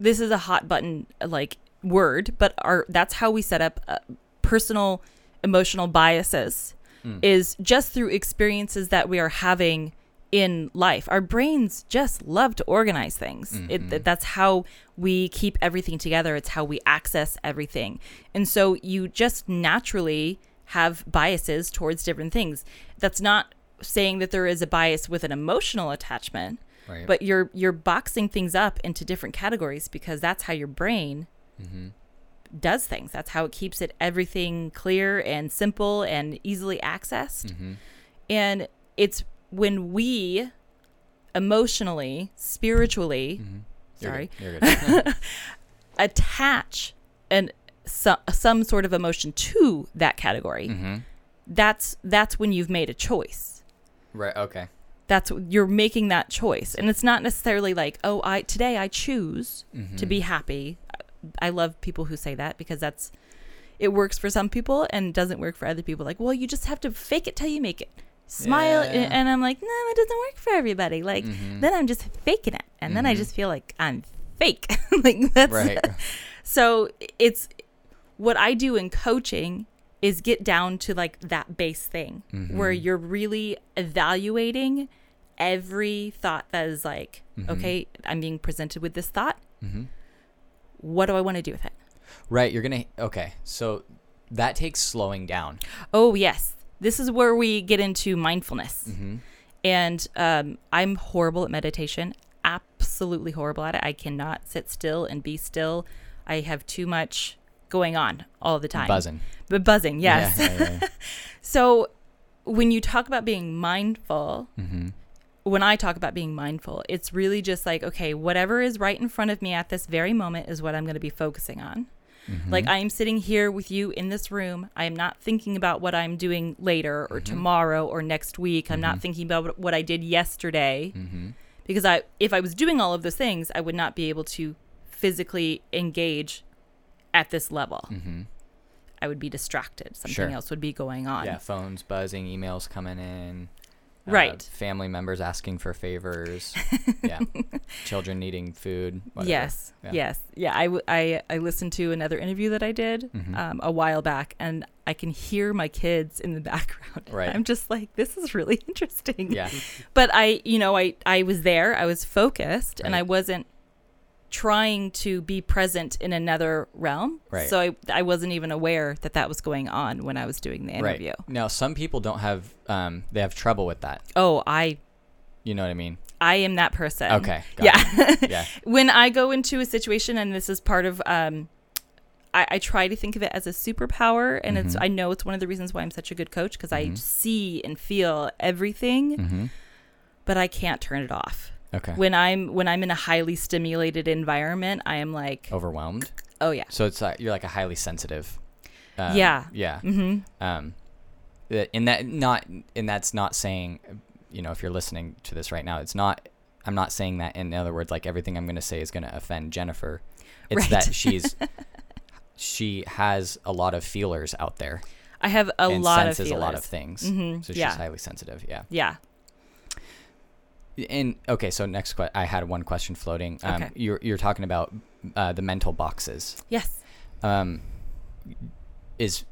this is a hot button like word, but our that's how we set up uh, personal emotional biases Mm. is just through experiences that we are having in life. Our brains just love to organize things. It, Mhm. that that's how we keep everything together. It's how we access everything. And so you just naturally have biases towards different things. That's not saying that there is a bias with an emotional attachment, Right. but you're you're boxing things up into different categories because that's how your brain Mhm. Does things. That's how it keeps it everything clear and simple and easily accessed. Mhm. And it's when we emotionally, spiritually, Mhm. Sorry, good. *laughs* Good. attach an some, some sort of emotion to that category, mhm. that's that's when you've made a choice. Right. Okay. That's you're making that choice. And it's not necessarily like, "Oh, I today I choose to Mhm. be happy." I love people who say that because that's it works for some people and doesn't work for other people. Like, well, you just have to fake it till you make it. Smile, Yeah. and, and I'm like, no, it doesn't work for everybody. Like, Mhm. then I'm just faking it, and then I Mhm. just feel like I'm fake. *laughs* like that's Right. *laughs* so it's what I do in coaching is get down to like that base thing where Mhm. you're really evaluating every thought that is like, Mhm. okay, I'm being presented with this thought. What do I want to do with it? Right. You're gonna. Okay. So that takes slowing down. Oh, yes. This is where we get into mindfulness. Mhm. And um, I'm horrible at meditation, absolutely horrible at it. I cannot sit still and be still. I have too much going on all the time. Buzzing. But buzzing, yes. Yeah, yeah, yeah. *laughs* So when you talk about being mindful, Mhm. When I talk about being mindful, it's really just like, okay, whatever is right in front of me at this very moment is what I'm going to be focusing on. Mhm. Like I am sitting here with you in this room. I am not thinking about what I'm doing later or Mhm. tomorrow or next week. I'm not Mhm. thinking about what I did yesterday Mhm. because I if I was doing all of those things, I would not be able to physically engage at this level. Mhm. I would be distracted. Something Sure. else would be going on. Yeah, phones buzzing, emails coming in. Uh, Right. family members asking for favors. *laughs* yeah. Children needing food. whatever. Yes, Yeah. yes, yeah. I, w- I I listened to another interview that I did Mhm. um, a while back, and I can hear my kids in the *laughs* background. Right. I'm just like, this is really *laughs* interesting. Yeah. But I, you know, I I was there. I was focused, and I wasn't trying to be present in another realm. Right. So I I wasn't even aware that that was going on when I was doing the interview. Right. Now, some people don't have, um, they have trouble with that. Oh, I You know what I mean? I am that person. Okay. Yeah. Yeah. *laughs* when I go into a situation, and this is part of, um, I, I try to think of it as a superpower, and it's Mhm. I know it's one of the reasons why I'm such a good coach because I Mhm. see and feel everything, Mm-hmm. but I can't turn it off. Okay. When I'm when I'm in a highly stimulated environment, I am like, Overwhelmed. oh yeah, So it's like you're like a highly sensitive. um, Yeah. Yeah. mm-hmm. Um, in that not and that's not saying, you know, if you're listening to this right now, it's not. I'm not saying that. In other words, like everything I'm going to say is going to offend Jennifer. It's Right. that she's *laughs* she has a lot of feelers out there I have a and lot of senses a lot of feelers. things. Mhm, So she's yeah. highly sensitive. Yeah. Yeah. And okay, so next question, I had one question floating. Um, Okay. You're you're talking about uh, the mental boxes. Yes. um, is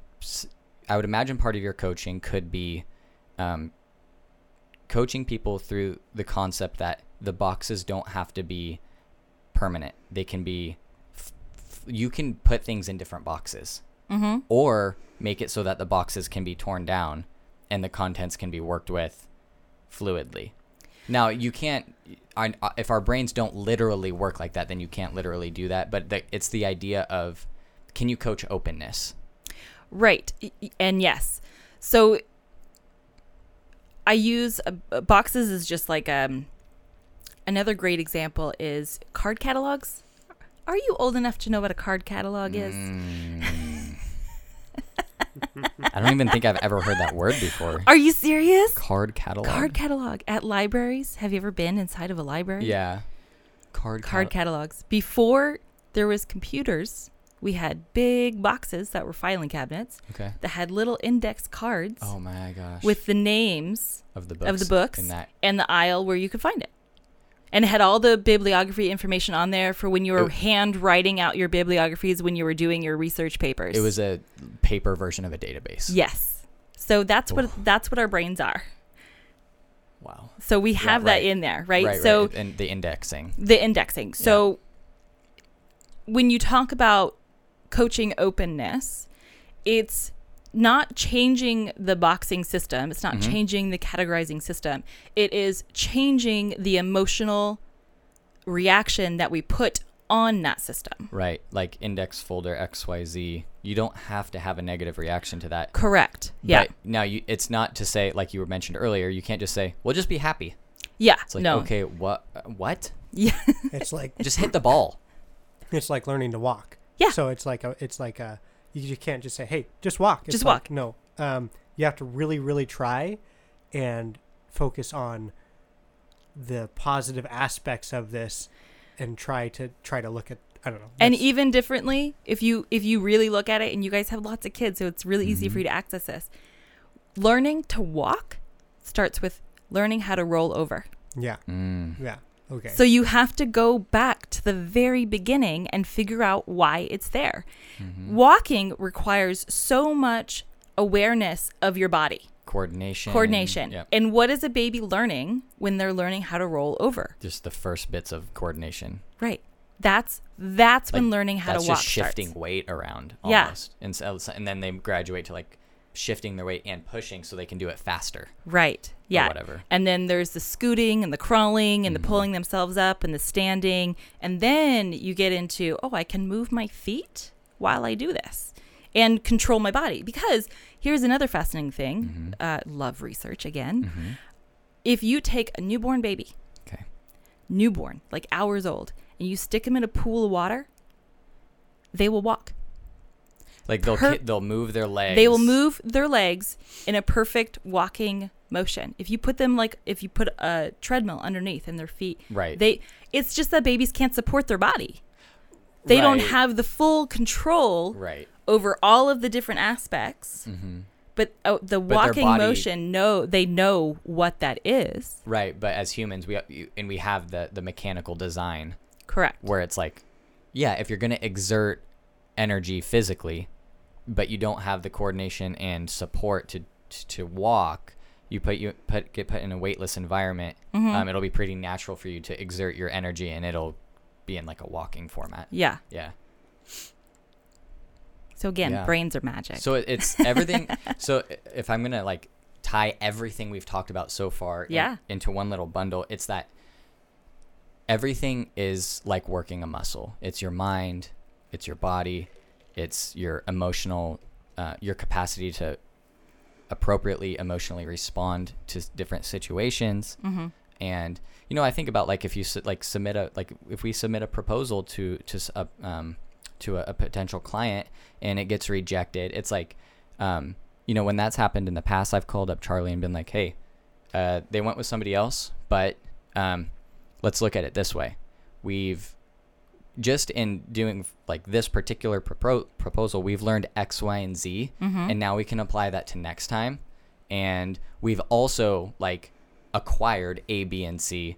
I would imagine part of your coaching could be um, coaching people through the concept that the boxes don't have to be permanent. They can be f- f- you can put things in different boxes Mm-hmm. or make it so that the boxes can be torn down and the contents can be worked with fluidly. Now, you can't I, if our brains don't literally work like that, then you can't literally do that, but the, it's the idea of can you coach openness? Right. And yes. So I use uh, boxes is just like um another great example is card catalogs. Are you old enough to know what a card catalog is? Mm. *laughs* I don't even think I've ever heard that word before. Are you serious? Card catalog. Card catalog at libraries. Have you ever been inside of a library? Yeah. Card Card cat- catalogs. Before there was computers, we had big boxes that were filing cabinets Okay. that had little index cards Oh my gosh. with the names of the books. of the books and the aisle where you could find it. And had all the bibliography information on there for when you were It- hand writing out your bibliographies when you were doing your research papers. it was a paper version of a database. yes. So that's what that's what our brains are. Wow. So we Yeah, have that in there, right? Right. so right. and the indexing. the indexing. So when you talk about coaching openness, it's not changing the boxing system. It's not Mhm. changing the categorizing system. It is changing the emotional reaction that we put on that system. Right. Like index folder XYZ. You don't have to have a negative reaction to that. Correct. Yeah. But now you it's not to say like you were mentioned earlier, you can't just say, "Well, just be happy." Yeah. It's like, no. "Okay, what what? Yeah. It's like *laughs* Just hit the ball." it's like learning to walk. Yeah. So it's like a it's like a you, you can't just say hey just walk. It's Just like, walk. No. Um, you have to really really try, and focus on the positive aspects of this, and try to try to look at I don't know. and even differently if you if you really look at it and you guys have lots of kids so it's really easy Mhm. for you to access this learning to walk starts with learning how to roll over yeah Mm. yeah okay so you have to go back to the very beginning and figure out why it's there Mhm. walking requires so much awareness of your body Coordination. coordination Yep. and what is a baby learning when they're learning how to roll over Just the first bits of coordination. right that's that's when learning how to walk just shifting starts. weight around Yeah. almost. And so, and then they graduate to like shifting their weight and pushing so they can do it faster. right yeah whatever. And then there's the scooting and the crawling and Mhm. the pulling themselves up and the standing. And then you get into, oh, I can move my feet while I do this and control my body. Because here's another fascinating thing Mhm. uh, love research again. Mhm. If you take a newborn baby, Okay. newborn, like hours old, and you stick them in a pool of water, they will walk. Like they'll Per- they'll move their legs. They will move their legs in a perfect walking motion. If you put them like if you put a treadmill underneath and their feet Right. they it's just that babies can't support their body. They don't have the full control Right. over all of the different aspects. Mm-hmm. But uh, the their walking body- motion, no, they know what that is. Right. But as humans, we and we have the the mechanical design Correct. where it's like, yeah, if you're gonna exert energy physically, but you don't have the coordination and support to to, walk, you put you put get put in a weightless environment. Mhm. Um, it'll be pretty natural for you to exert your energy, and it'll be in like a walking format. Yeah. Yeah. So again, Yeah. brains are magic. So it- it's everything. *laughs* so if I'm gonna like tie everything we've talked about so far in- Yeah. into one little bundle, it's that everything is like working a muscle. It's your mind, it's your body, it's your emotional, uh, your capacity to appropriately emotionally respond to different situations. Mm-hmm. And you know, I think about like if you like submit a like if we submit a proposal to to a um to a, a potential client and it gets rejected, it's like um you know when that's happened in the past, I've called up Charlie and been like, hey, uh, they went with somebody else, but um, let's look at it this way: we've just in doing like this particular propo- proposal, we've learned X, Y, and Z, Mm-hmm. and now we can apply that to next time. And we've also like acquired A, B, and C.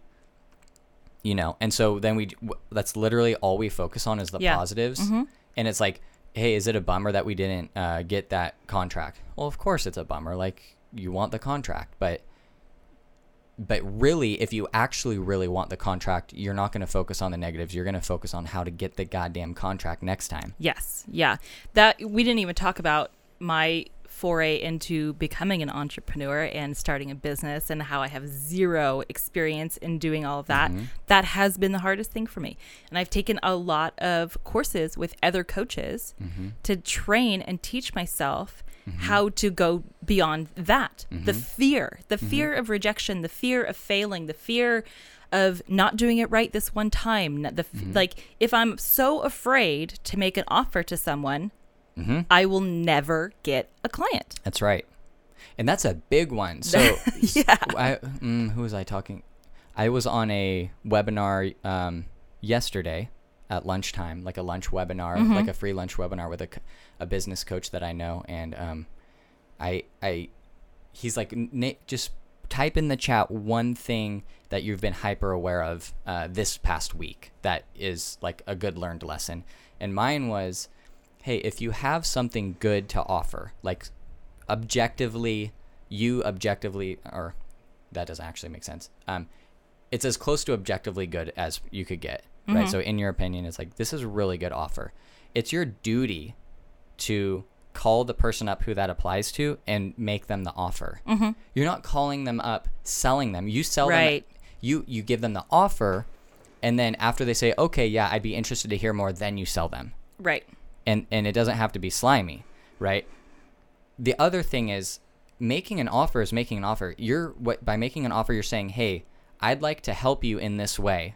You know, and so then we w- that's literally all we focus on is the Yeah. positives, Mm-hmm. and it's like, hey, is it a bummer that we didn't uh, get that contract? Well, of course it's a bummer. Like you want the contract, but but really, if you actually really want the contract, you're not going to focus on the negatives. You're going to focus on how to get the goddamn contract next time. Yes. Yeah. That we didn't even talk about my foray into becoming an entrepreneur and starting a business and how I have zero experience in doing all of that. Mhm. That has been the hardest thing for me. And I've taken a lot of courses with other coaches Mm-hmm. to train and teach myself how to go beyond that. The Mhm. fear, the fear of rejection, the fear of failing, the fear of not doing it right this one time. The Mhm. like if I'm so afraid to make an offer to someone, Mm-hmm. I will never get a client. That's right, and that's a big one. So, *laughs* yeah. I, mm, who was I talking? I was on a webinar um, yesterday at lunchtime, like a lunch webinar, Mhm. like a free lunch webinar with a, a business coach that I know, and um, I I he's like "Na- just type in the chat one thing that you've been hyper aware of uh, this past week that is like a good learned lesson, and mine was, hey, if you have something good to offer, like objectively, you objectively, or that doesn't actually make sense. Um, it's as close to objectively good as you could get, right? Mhm. So in your opinion, it's like this is a really good offer. It's your duty to call the person up who that applies to and make them the offer. Mm-hmm. You're not calling them up, selling them. You sell them. You you give them the offer, and then after they say, okay, yeah, I'd be interested to hear more, then you sell them Right. and and it doesn't have to be slimy, right? The other thing is making an offer is making an offer. You're what by making an offer you're saying, "Hey, I'd like to help you in this way."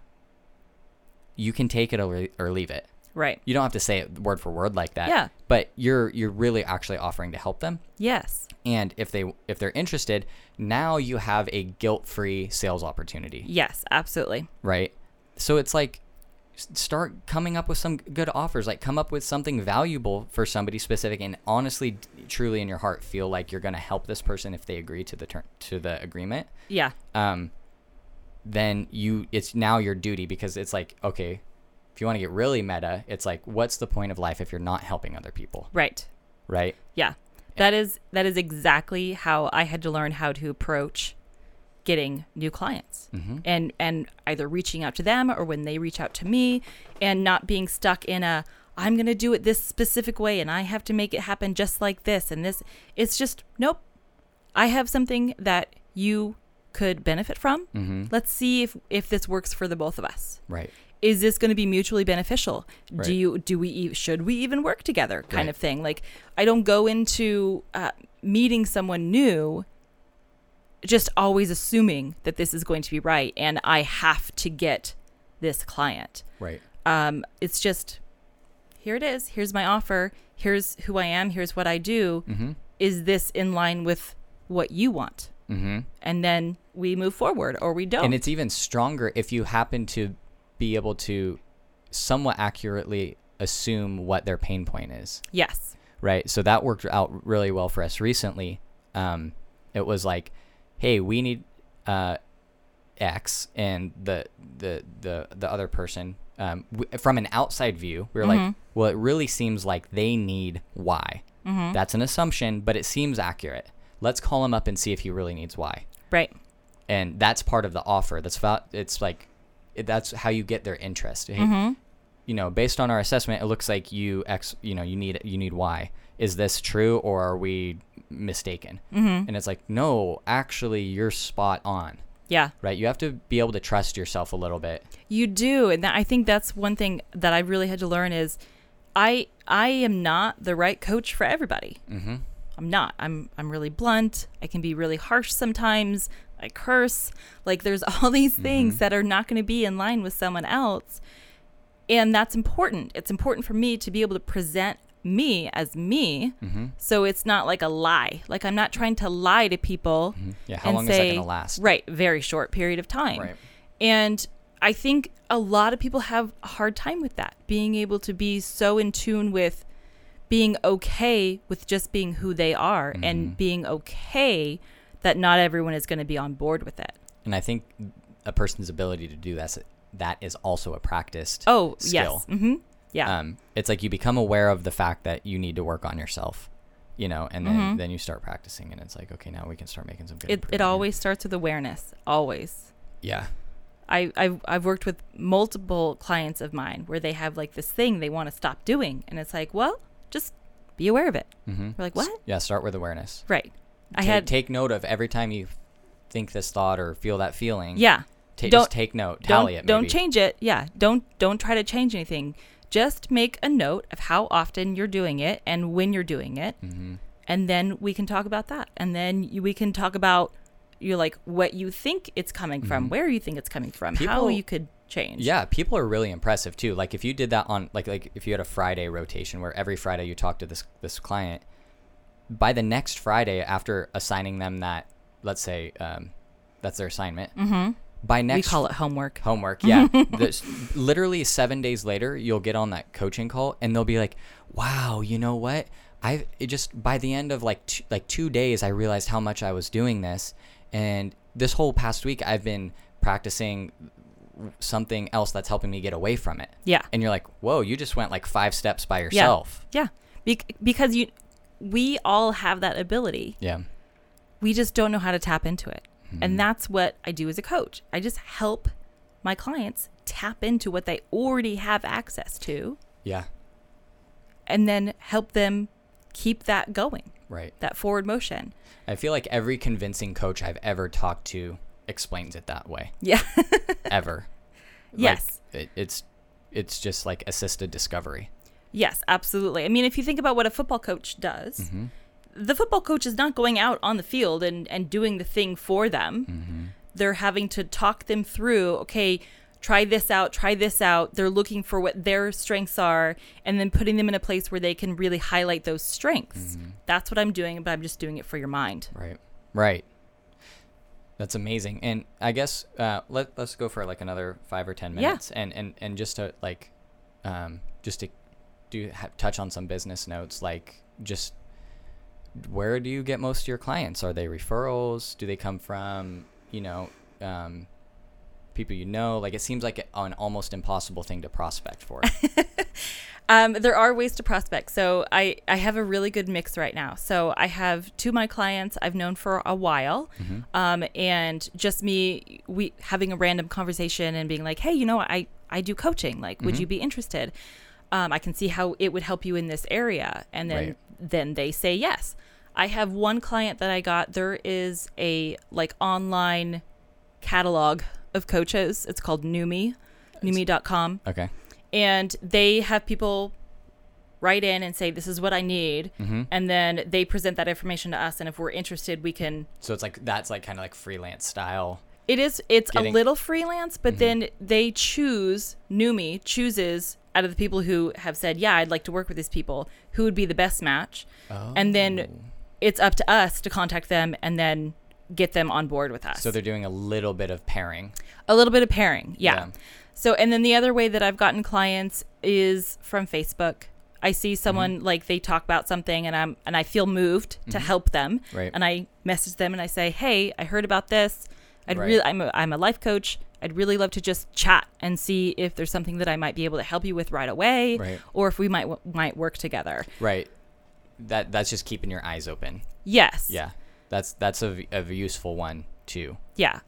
You can take it or, or leave it. Right. You don't have to say it word for word like that. Yeah. But you're you're really actually offering to help them. Yes. And if they if they're interested, now you have a guilt-free sales opportunity Yes. Absolutely. right? So it's like start coming up with some good offers, like come up with something valuable for somebody specific, and honestly, truly in your heart, feel like you're going to help this person if they agree to the ter- to the agreement. Yeah. Um, then you it's now your duty because it's like okay, if you want to get really meta, it's like what's the point of life if you're not helping other people, Right. right? Yeah. That is that is exactly how I had to learn how to approach getting new clients. Mm-hmm. And and either reaching out to them or when they reach out to me and not being stuck in a I'm going to do it this specific way and I have to make it happen just like this and this it's just nope. I have something that you could benefit from. Mm-hmm. Let's see if if this works for the both of us. Right. is this going to be mutually beneficial Right. do you do we should we even work together kind Right. of thing like i don't go into uh, meeting someone new just always assuming that this is going to be right and i have to get this client Right. um, it's just here it is here's my offer here's who i am here's what i do Mm-hmm. is this in line with what you want Mm-hmm. and then we move forward or we don't And it's even stronger if you happen to be able to somewhat accurately assume what their pain point is, yes right? So that worked out really well for us recently. Um, it was like, hey, we need uh, X, and the the the the other person, um, w- from an outside view, we are like, Mhm. well, it really seems like they need Y. mm-hmm. That's an assumption, but it seems accurate. Let's call him up and see if he really needs Y right and that's part of the offer. That's about, it's like it, that's how you get their interest. Hey, mm-hmm. You know, based on our assessment, it looks like you X. You know, you need you need Y. Is this true or are we mistaken? Mm-hmm. And it's like, no, actually, you're spot on. yeah Right? You have to be able to trust yourself a little bit. You do, and that, I think that's one thing that I really had to learn is, I I am not the right coach for everybody. Mm-hmm. I'm not. I'm I'm really blunt. I can be really harsh sometimes. I curse. Like there's *laughs* all these things that are not going to be in line with someone else. And that's important. It's important for me to be able to present me as me. Mm-hmm. So it's not like a lie. Like I'm not trying to lie to people. Yeah. How and long is that say, going to last? Right, very short period of time. Right. And I think a lot of people have a hard time with that, being able to be so in tune with being okay with just being who they are Mm-hmm. and being okay that not everyone is going to be on board with it. And I think a person's ability to do that that is also a practiced Oh, skill. yes. hmm Yeah. Um, it's like you become aware of the fact that you need to work on yourself, you know, and then then you start practicing, and it's like okay, now we can start making some good. Mm-hmm. it, it always starts with awareness. Always. yeah. I, I've, I've worked with multiple clients of mine where they have like this thing they want to stop doing. And it's like, well, just be aware of it. Mm-hmm. We're like, what? Yeah, start with awareness. Right. I take, had, take note of every time you think this thought or feel that feeling. yeah. Ta- don't- just take note. Tally don't it. don't change it yeah don't don't try to change anything just make a note of how often you're doing it and when you're doing it Mm-hmm. and then we can talk about that and then you, we can talk about you're like what you think it's coming from where you think it's coming from how Mm-hmm. You could change Yeah, people are really impressive too. Like if you did that on like like if you had a Friday rotation where every Friday you talk to this this client, by the next Friday after assigning them that, let's say, um, that's their assignment. Mm-hmm. By we next call it homework homework, yeah, *laughs* this, literally seven days later, you'll get on that coaching call and they'll be like, "Wow, you know what? I just by the end of like like two days, I realized how much I was doing this, and this whole past week, I've been practicing something else that's helping me get away from it. yeah And you're like, whoa, you just went like five steps by yourself. yeah Bec- because you we all have that ability Yeah. we just don't know how to tap into it. Mm-hmm. And that's what I do as a coach. I just help my clients tap into what they already have access to Yeah. and then help them keep that going, Right. that forward motion. I feel like every convincing coach I've ever talked to explains it that way. Yeah. *laughs* Ever. Like, yes. it, it's it's just like assisted discovery. Yes, absolutely. I mean, if you think about what a football coach does, Mm-hmm. the football coach is not going out on the field and, and doing the thing for them. Mm-hmm. They're having to talk them through, okay, try this out, try this out. They're looking for what their strengths are and then putting them in a place where they can really highlight those strengths. Mm-hmm. That's what I'm doing, but I'm just doing it for your mind. Right. Right. That's amazing. And I guess uh, let let's go for like another five or ten Yeah. minutes, and and and just to like, um, just to do ha- touch on some business notes, like just where do you get most of your clients? Are they referrals? Do they come from you know um, people you know? Like it seems like an almost impossible thing to prospect for. *laughs* Um, there are ways to prospect. So I, I have a really good mix right now. So I have two of my clients I've known for a while, um, and just me we having a random conversation and being like, hey, you know? I I do coaching. Like, would you be interested? Um, I can see how it would help you in this area, and then Right. then they say yes. I have one client that I got. There is a like online catalog of coaches. It's called Noomii, Noomii.com okay. and they have people write in and say this is what i need Mm-hmm. and then they present that information to us and if we're interested we can So it's like that's like kind of like freelance style. it is it's Getting- a little freelance but then they choose Noomii chooses out of the people who have said yeah i'd like to work with these people who would be the best match Oh. and then it's up to us to contact them and then get them on board with us So they're doing a little bit of pairing. a little bit of pairing yeah. Yeah. so and then the other way that i've gotten clients is from facebook i see mm-hmm. someone like they talk about something and i'm and i feel moved to mm-hmm. help them Right. and i message them and i say hey i heard about this i'd Right. really I'm a, I'm a life coach i'd really love to just chat and see if there's something that i might be able to help you with right away Right. or if we might w- might work together Right. That that's just keeping your eyes open. yes Yeah. That's that's a, a useful one too. Yeah.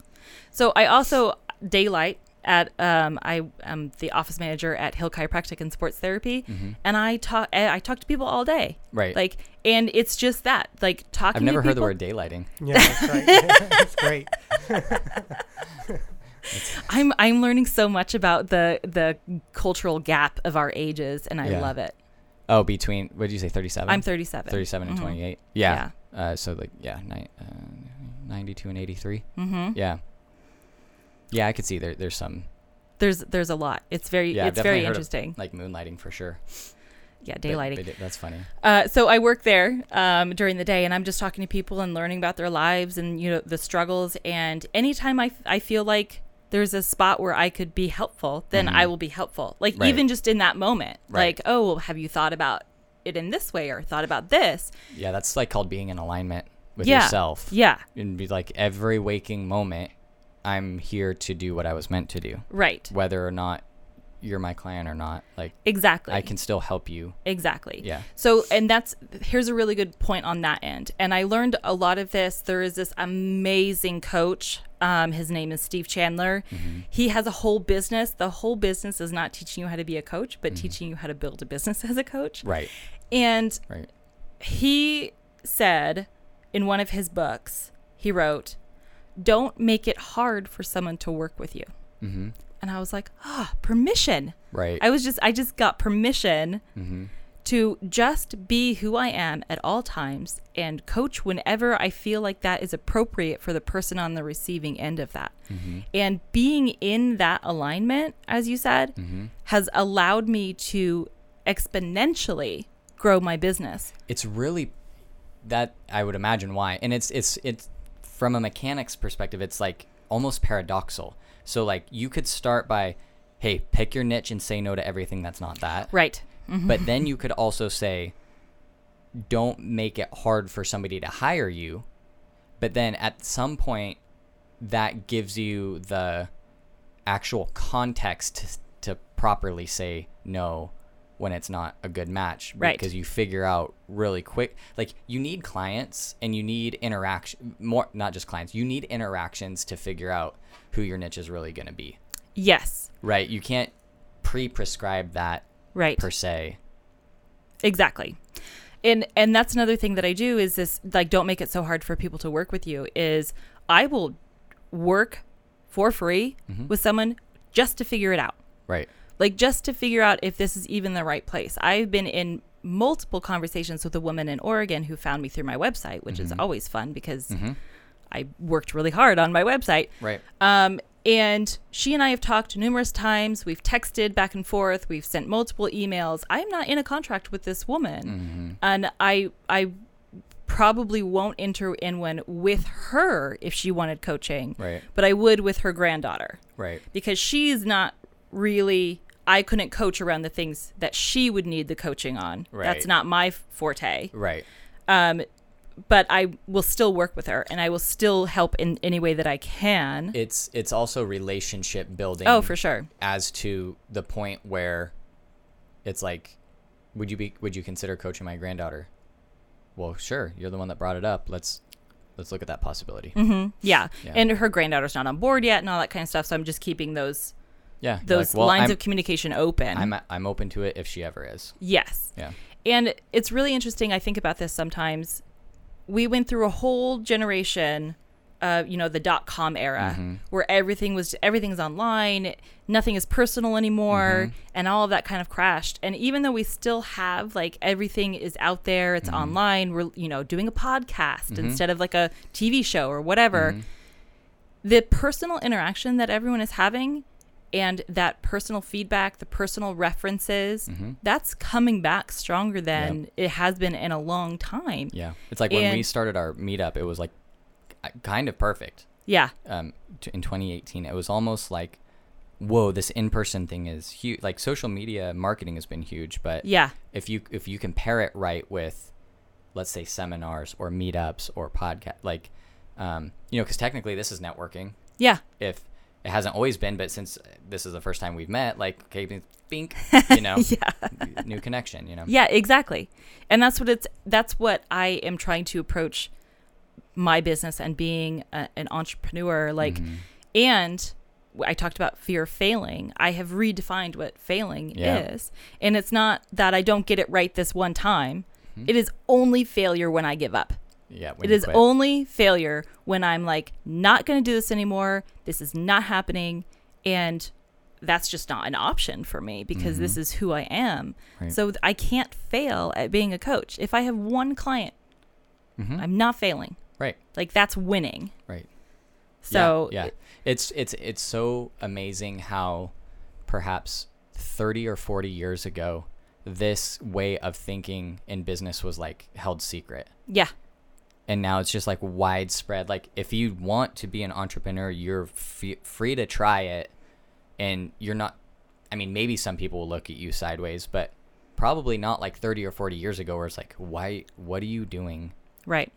So I also daylight at um I am the office manager at Hill Chiropractic and Sports Therapy, and I talk I talk to people all day. Mm-hmm. Right. Like, and it's just that like talking. I've never to heard the word daylighting. Yeah, that's right. *laughs* that's great. *laughs* I'm I'm learning so much about the the cultural gap of our ages, and I Yeah. love it. Oh, between what did you say? Thirty-seven. I'm 37. 37 and Mhm. 28. Yeah. Uh, so like yeah, ni- uh, 92 and 83. Mm-hmm. Yeah. Yeah, I could see there. There's some There's there's a lot. It's very Yeah, it's very definitely of- interesting. like moonlighting for sure. yeah, daylighting. they that's funny. Uh, so I work there um, during the day, and I'm just talking to people and learning about their lives and you know the struggles. And anytime I, I feel like there's a spot where I could be helpful, then Mhm. I will be helpful. Like Right. even just in that moment, Right. like oh, well, have you thought about it in this way or thought about this? Yeah, that's like called being in alignment with Yeah. yourself. Yeah, And be like every waking moment, I'm here to do what I was meant to do, right, whether or not you're my client or not. Like exactly. I can still help you. exactly. Yeah. So, and that's here's a really good point on that end. And I learned a lot of this. There is this amazing coach. Um, his name is Steve Chandler. Mm-hmm. He has a whole business. The whole business is not teaching you how to be a coach, but Mm-hmm. teaching you how to build a business *laughs* as a coach. Right. And Right. he said in one of his books, he wrote, Don't make it hard for someone to work with you. Mm-hmm. And I was like, ah, permission. Right. I was just, I just got permission mm-hmm. To just be who I am at all times and coach whenever I feel like that is appropriate for the person on the receiving end of that. Mm-hmm. And being in that alignment, as you said, Mm-hmm. has allowed me to exponentially grow my business. it's really that I would imagine why. And it's it's it's from a mechanics perspective, it's like almost paradoxal. So like you could start by, hey, pick your niche and say no to everything that's not that. Right. Mm-hmm. But then you could also say, don't make it hard for somebody to hire you. But then at some point, that gives you the actual context to, to properly say no when it's not a good match. Right. Because you figure out really quick. Like, you need clients and you need interaction, more, not just clients, you need interactions to figure out who your niche is really going to be. Yes. Right. You can't pre prescribe that Right. per se. Exactly. And and that's another thing that I do is this like don't make it so hard for people to work with you is I will work for free Mhm. with someone just to figure it out. Right. Like just to figure out if this is even the right place. I've been in multiple conversations with a woman in Oregon who found me through my website, which is Mhm. always fun because Mm-hmm. I worked really hard on my website. Right. Um, and she and I have talked numerous times. We've texted back and forth. We've sent multiple emails. I'm not in a contract with this woman, Mm-hmm. and I I probably won't enter in one with her if she wanted coaching, Right. but I would with her granddaughter Right. because she's not really. I couldn't coach around the things that she would need the coaching on. Right. That's not my forte. Right. Um, but I will still work with her, and I will still help in any way that I can. It's it's also relationship building. oh, for sure. As to the point where it's like, would you be would you consider coaching my granddaughter? Well, sure. You're the one that brought it up. Let's let's look at that possibility. hmm Yeah. Yeah. and her granddaughter's not on board yet, and all that kind of stuff. So I'm just keeping those Yeah. those like, well, lines I'm, of communication open. I'm I'm open to it if she ever is. yes, Yeah. and it's really interesting. I think about this sometimes. We went through a whole generation, uh, you know, the dot com era, Mhm. where everything was everything's online, nothing is personal anymore, Mm-hmm. and all of that kind of crashed. And even though we still have like everything is out there, it's Mm-hmm. online. We're you know doing a podcast instead of like a TV show or whatever. Mhm. the personal interaction that everyone is having and that personal feedback, the personal references, Mhm. that's coming back stronger than it has been in a long time. Yeah. It's like when we started our meetup, it was like kind of perfect. Yeah. um, in 2018, it was almost like, whoa, this in-person thing is huge. Like social media marketing has been huge, but Yeah. if you if you compare it right with, let's say seminars or meetups or podcast, like, um, you know, because technically this is networking. Yeah. If it hasn't always been, but since this is the first time we've met, like, okay, bink, *laughs* you know, Yeah. new connection, you know. Yeah, exactly. And that's what it's that's what I am trying to approach my business and being a, an entrepreneur like Mhm. and I talked about fear of failing. I have redefined what failing Yeah. is. And it's not that I don't get it right this one time. Mhm. It is only failure when I give up. Yeah. when It quit. only failure when I'm like, not going to do this anymore. This is not happening. And that's just not an option for me because this is who I am. Right. So I can't fail at being a coach. If I have one client, Mhm. I'm not failing. Right. Like that's winning. Right. So yeah, yeah. it's it's it's so amazing how perhaps 30 or 40 years ago this way of thinking in business was like held secret yeah. And now it's just like widespread like if you want to be an entrepreneur you're f- free to try it and you're not i mean maybe some people will look at you sideways but probably not like 30 or 40 years ago where it's like why what are you doing Right.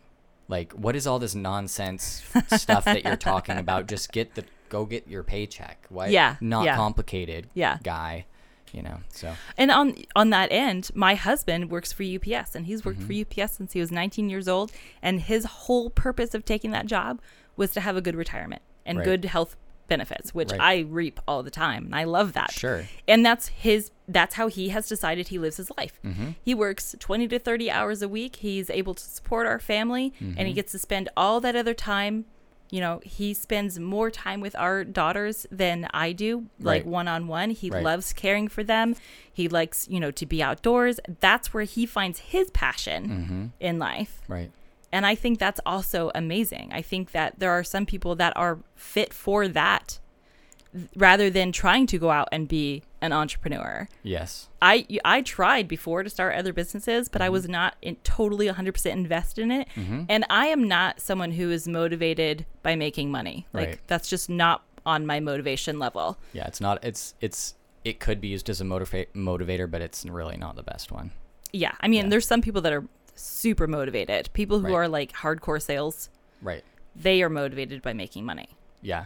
like what is all this nonsense stuff that you're talking about *laughs* just get the go get your paycheck why Yeah, not yeah. complicated Yeah. guy you know so And on on that end, my husband works for UPS and he's worked Mm-hmm. for UPS since he was 19 years old and his whole purpose of taking that job was to have a good retirement and Right. good health benefits, which Right. I reap all the time. And I love that. Sure. And that's his that's how he has decided he lives his life. Mm-hmm. He works 20 to 30 hours a week. He's able to support our family and Mm-hmm. he gets to spend all that other time you know, he spends more time with our daughters than I do, like one on one. He Right. loves caring for them. He likes, you know, to be outdoors. That's where he finds his passion mm-hmm. in life. right And I think that's also amazing. I think that there are some people that are fit for that th- rather than trying to go out and be an entrepreneur. yes I I tried before to start other businesses, but I Mm-hmm. was not in, totally 100% invested in it. And I am not someone who is motivated by making money. Like Right. that's just not on my motivation level. yeah it's not it's it's it could be used as a motiva- motivator but it's really not the best one Yeah, I mean, Yeah. there's some people that are super motivated. People who Right. are like hardcore sales, right they are motivated by making money. yeah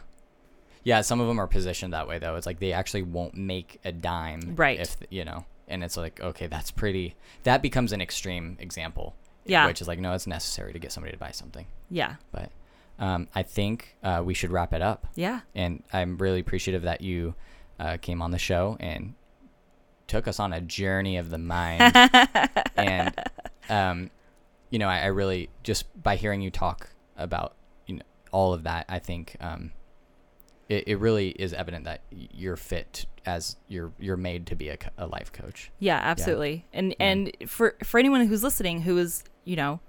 yeah some of them are positioned that way though it's like they actually won't make a dime Right. if you know and it's like okay that's pretty that becomes an extreme example Yeah. which is like no it's necessary to get somebody to buy something Yeah. but um, i think uh, we should wrap it up Yeah. and i'm really appreciative that you uh, came on the show and took us on a journey of the mind *laughs* and um, you know I, I really just by hearing you talk about you know all of that i think um, it, it really is evident that you're fit as you're you're made to be a, a life coach Yeah, absolutely. And Yeah. and for for anyone who's listening who is, you know,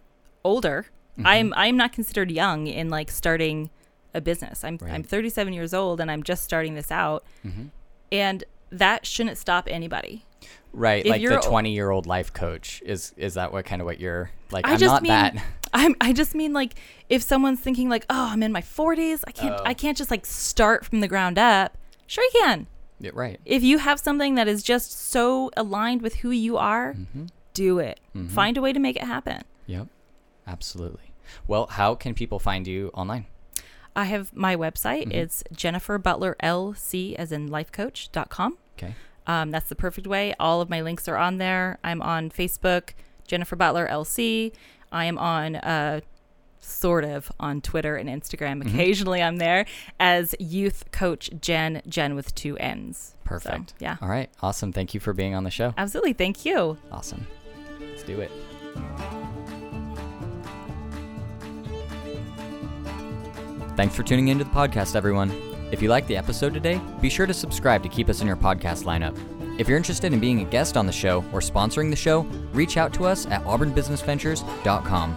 older, Mm-hmm. I'm I'm not considered young in like starting a business. I'm I'm 37 years old and I'm just starting this out. Mhm. And that shouldn't stop anybody. right If like the 20 year old life coach is is that what kind of what you're like I i'm not mean- that *laughs* I'm I just mean like if someone's thinking like, "Oh, I'm in my 40s. I can't Oh. I can't just like start from the ground up." Sure you can. Yeah, right If you have something that is just so aligned with who you are, mm-hmm. do it. Mhm. Find a way to make it happen. Yep, absolutely. Well, how can people find you online? I have my website. Mhm. It's Jennifer Butler LC as in lifecoach.com. Okay. Um, that's the perfect way. All of my links are on there. I'm on Facebook, Jennifer Butler LC. I am on uh, sort of on Twitter and Instagram. Mhm. Occasionally I'm there as youth coach Jen, Jen with two N's. So, Perfect. yeah. All right. Awesome. Thank you for being on the show. Absolutely. Thank you. Awesome. Let's do it. Thanks for tuning into the podcast, everyone. If you liked the episode today, be sure to subscribe to keep us in your podcast lineup. If you're interested in being a guest on the show or sponsoring the show, reach out to us at auburnbusinessventures.com.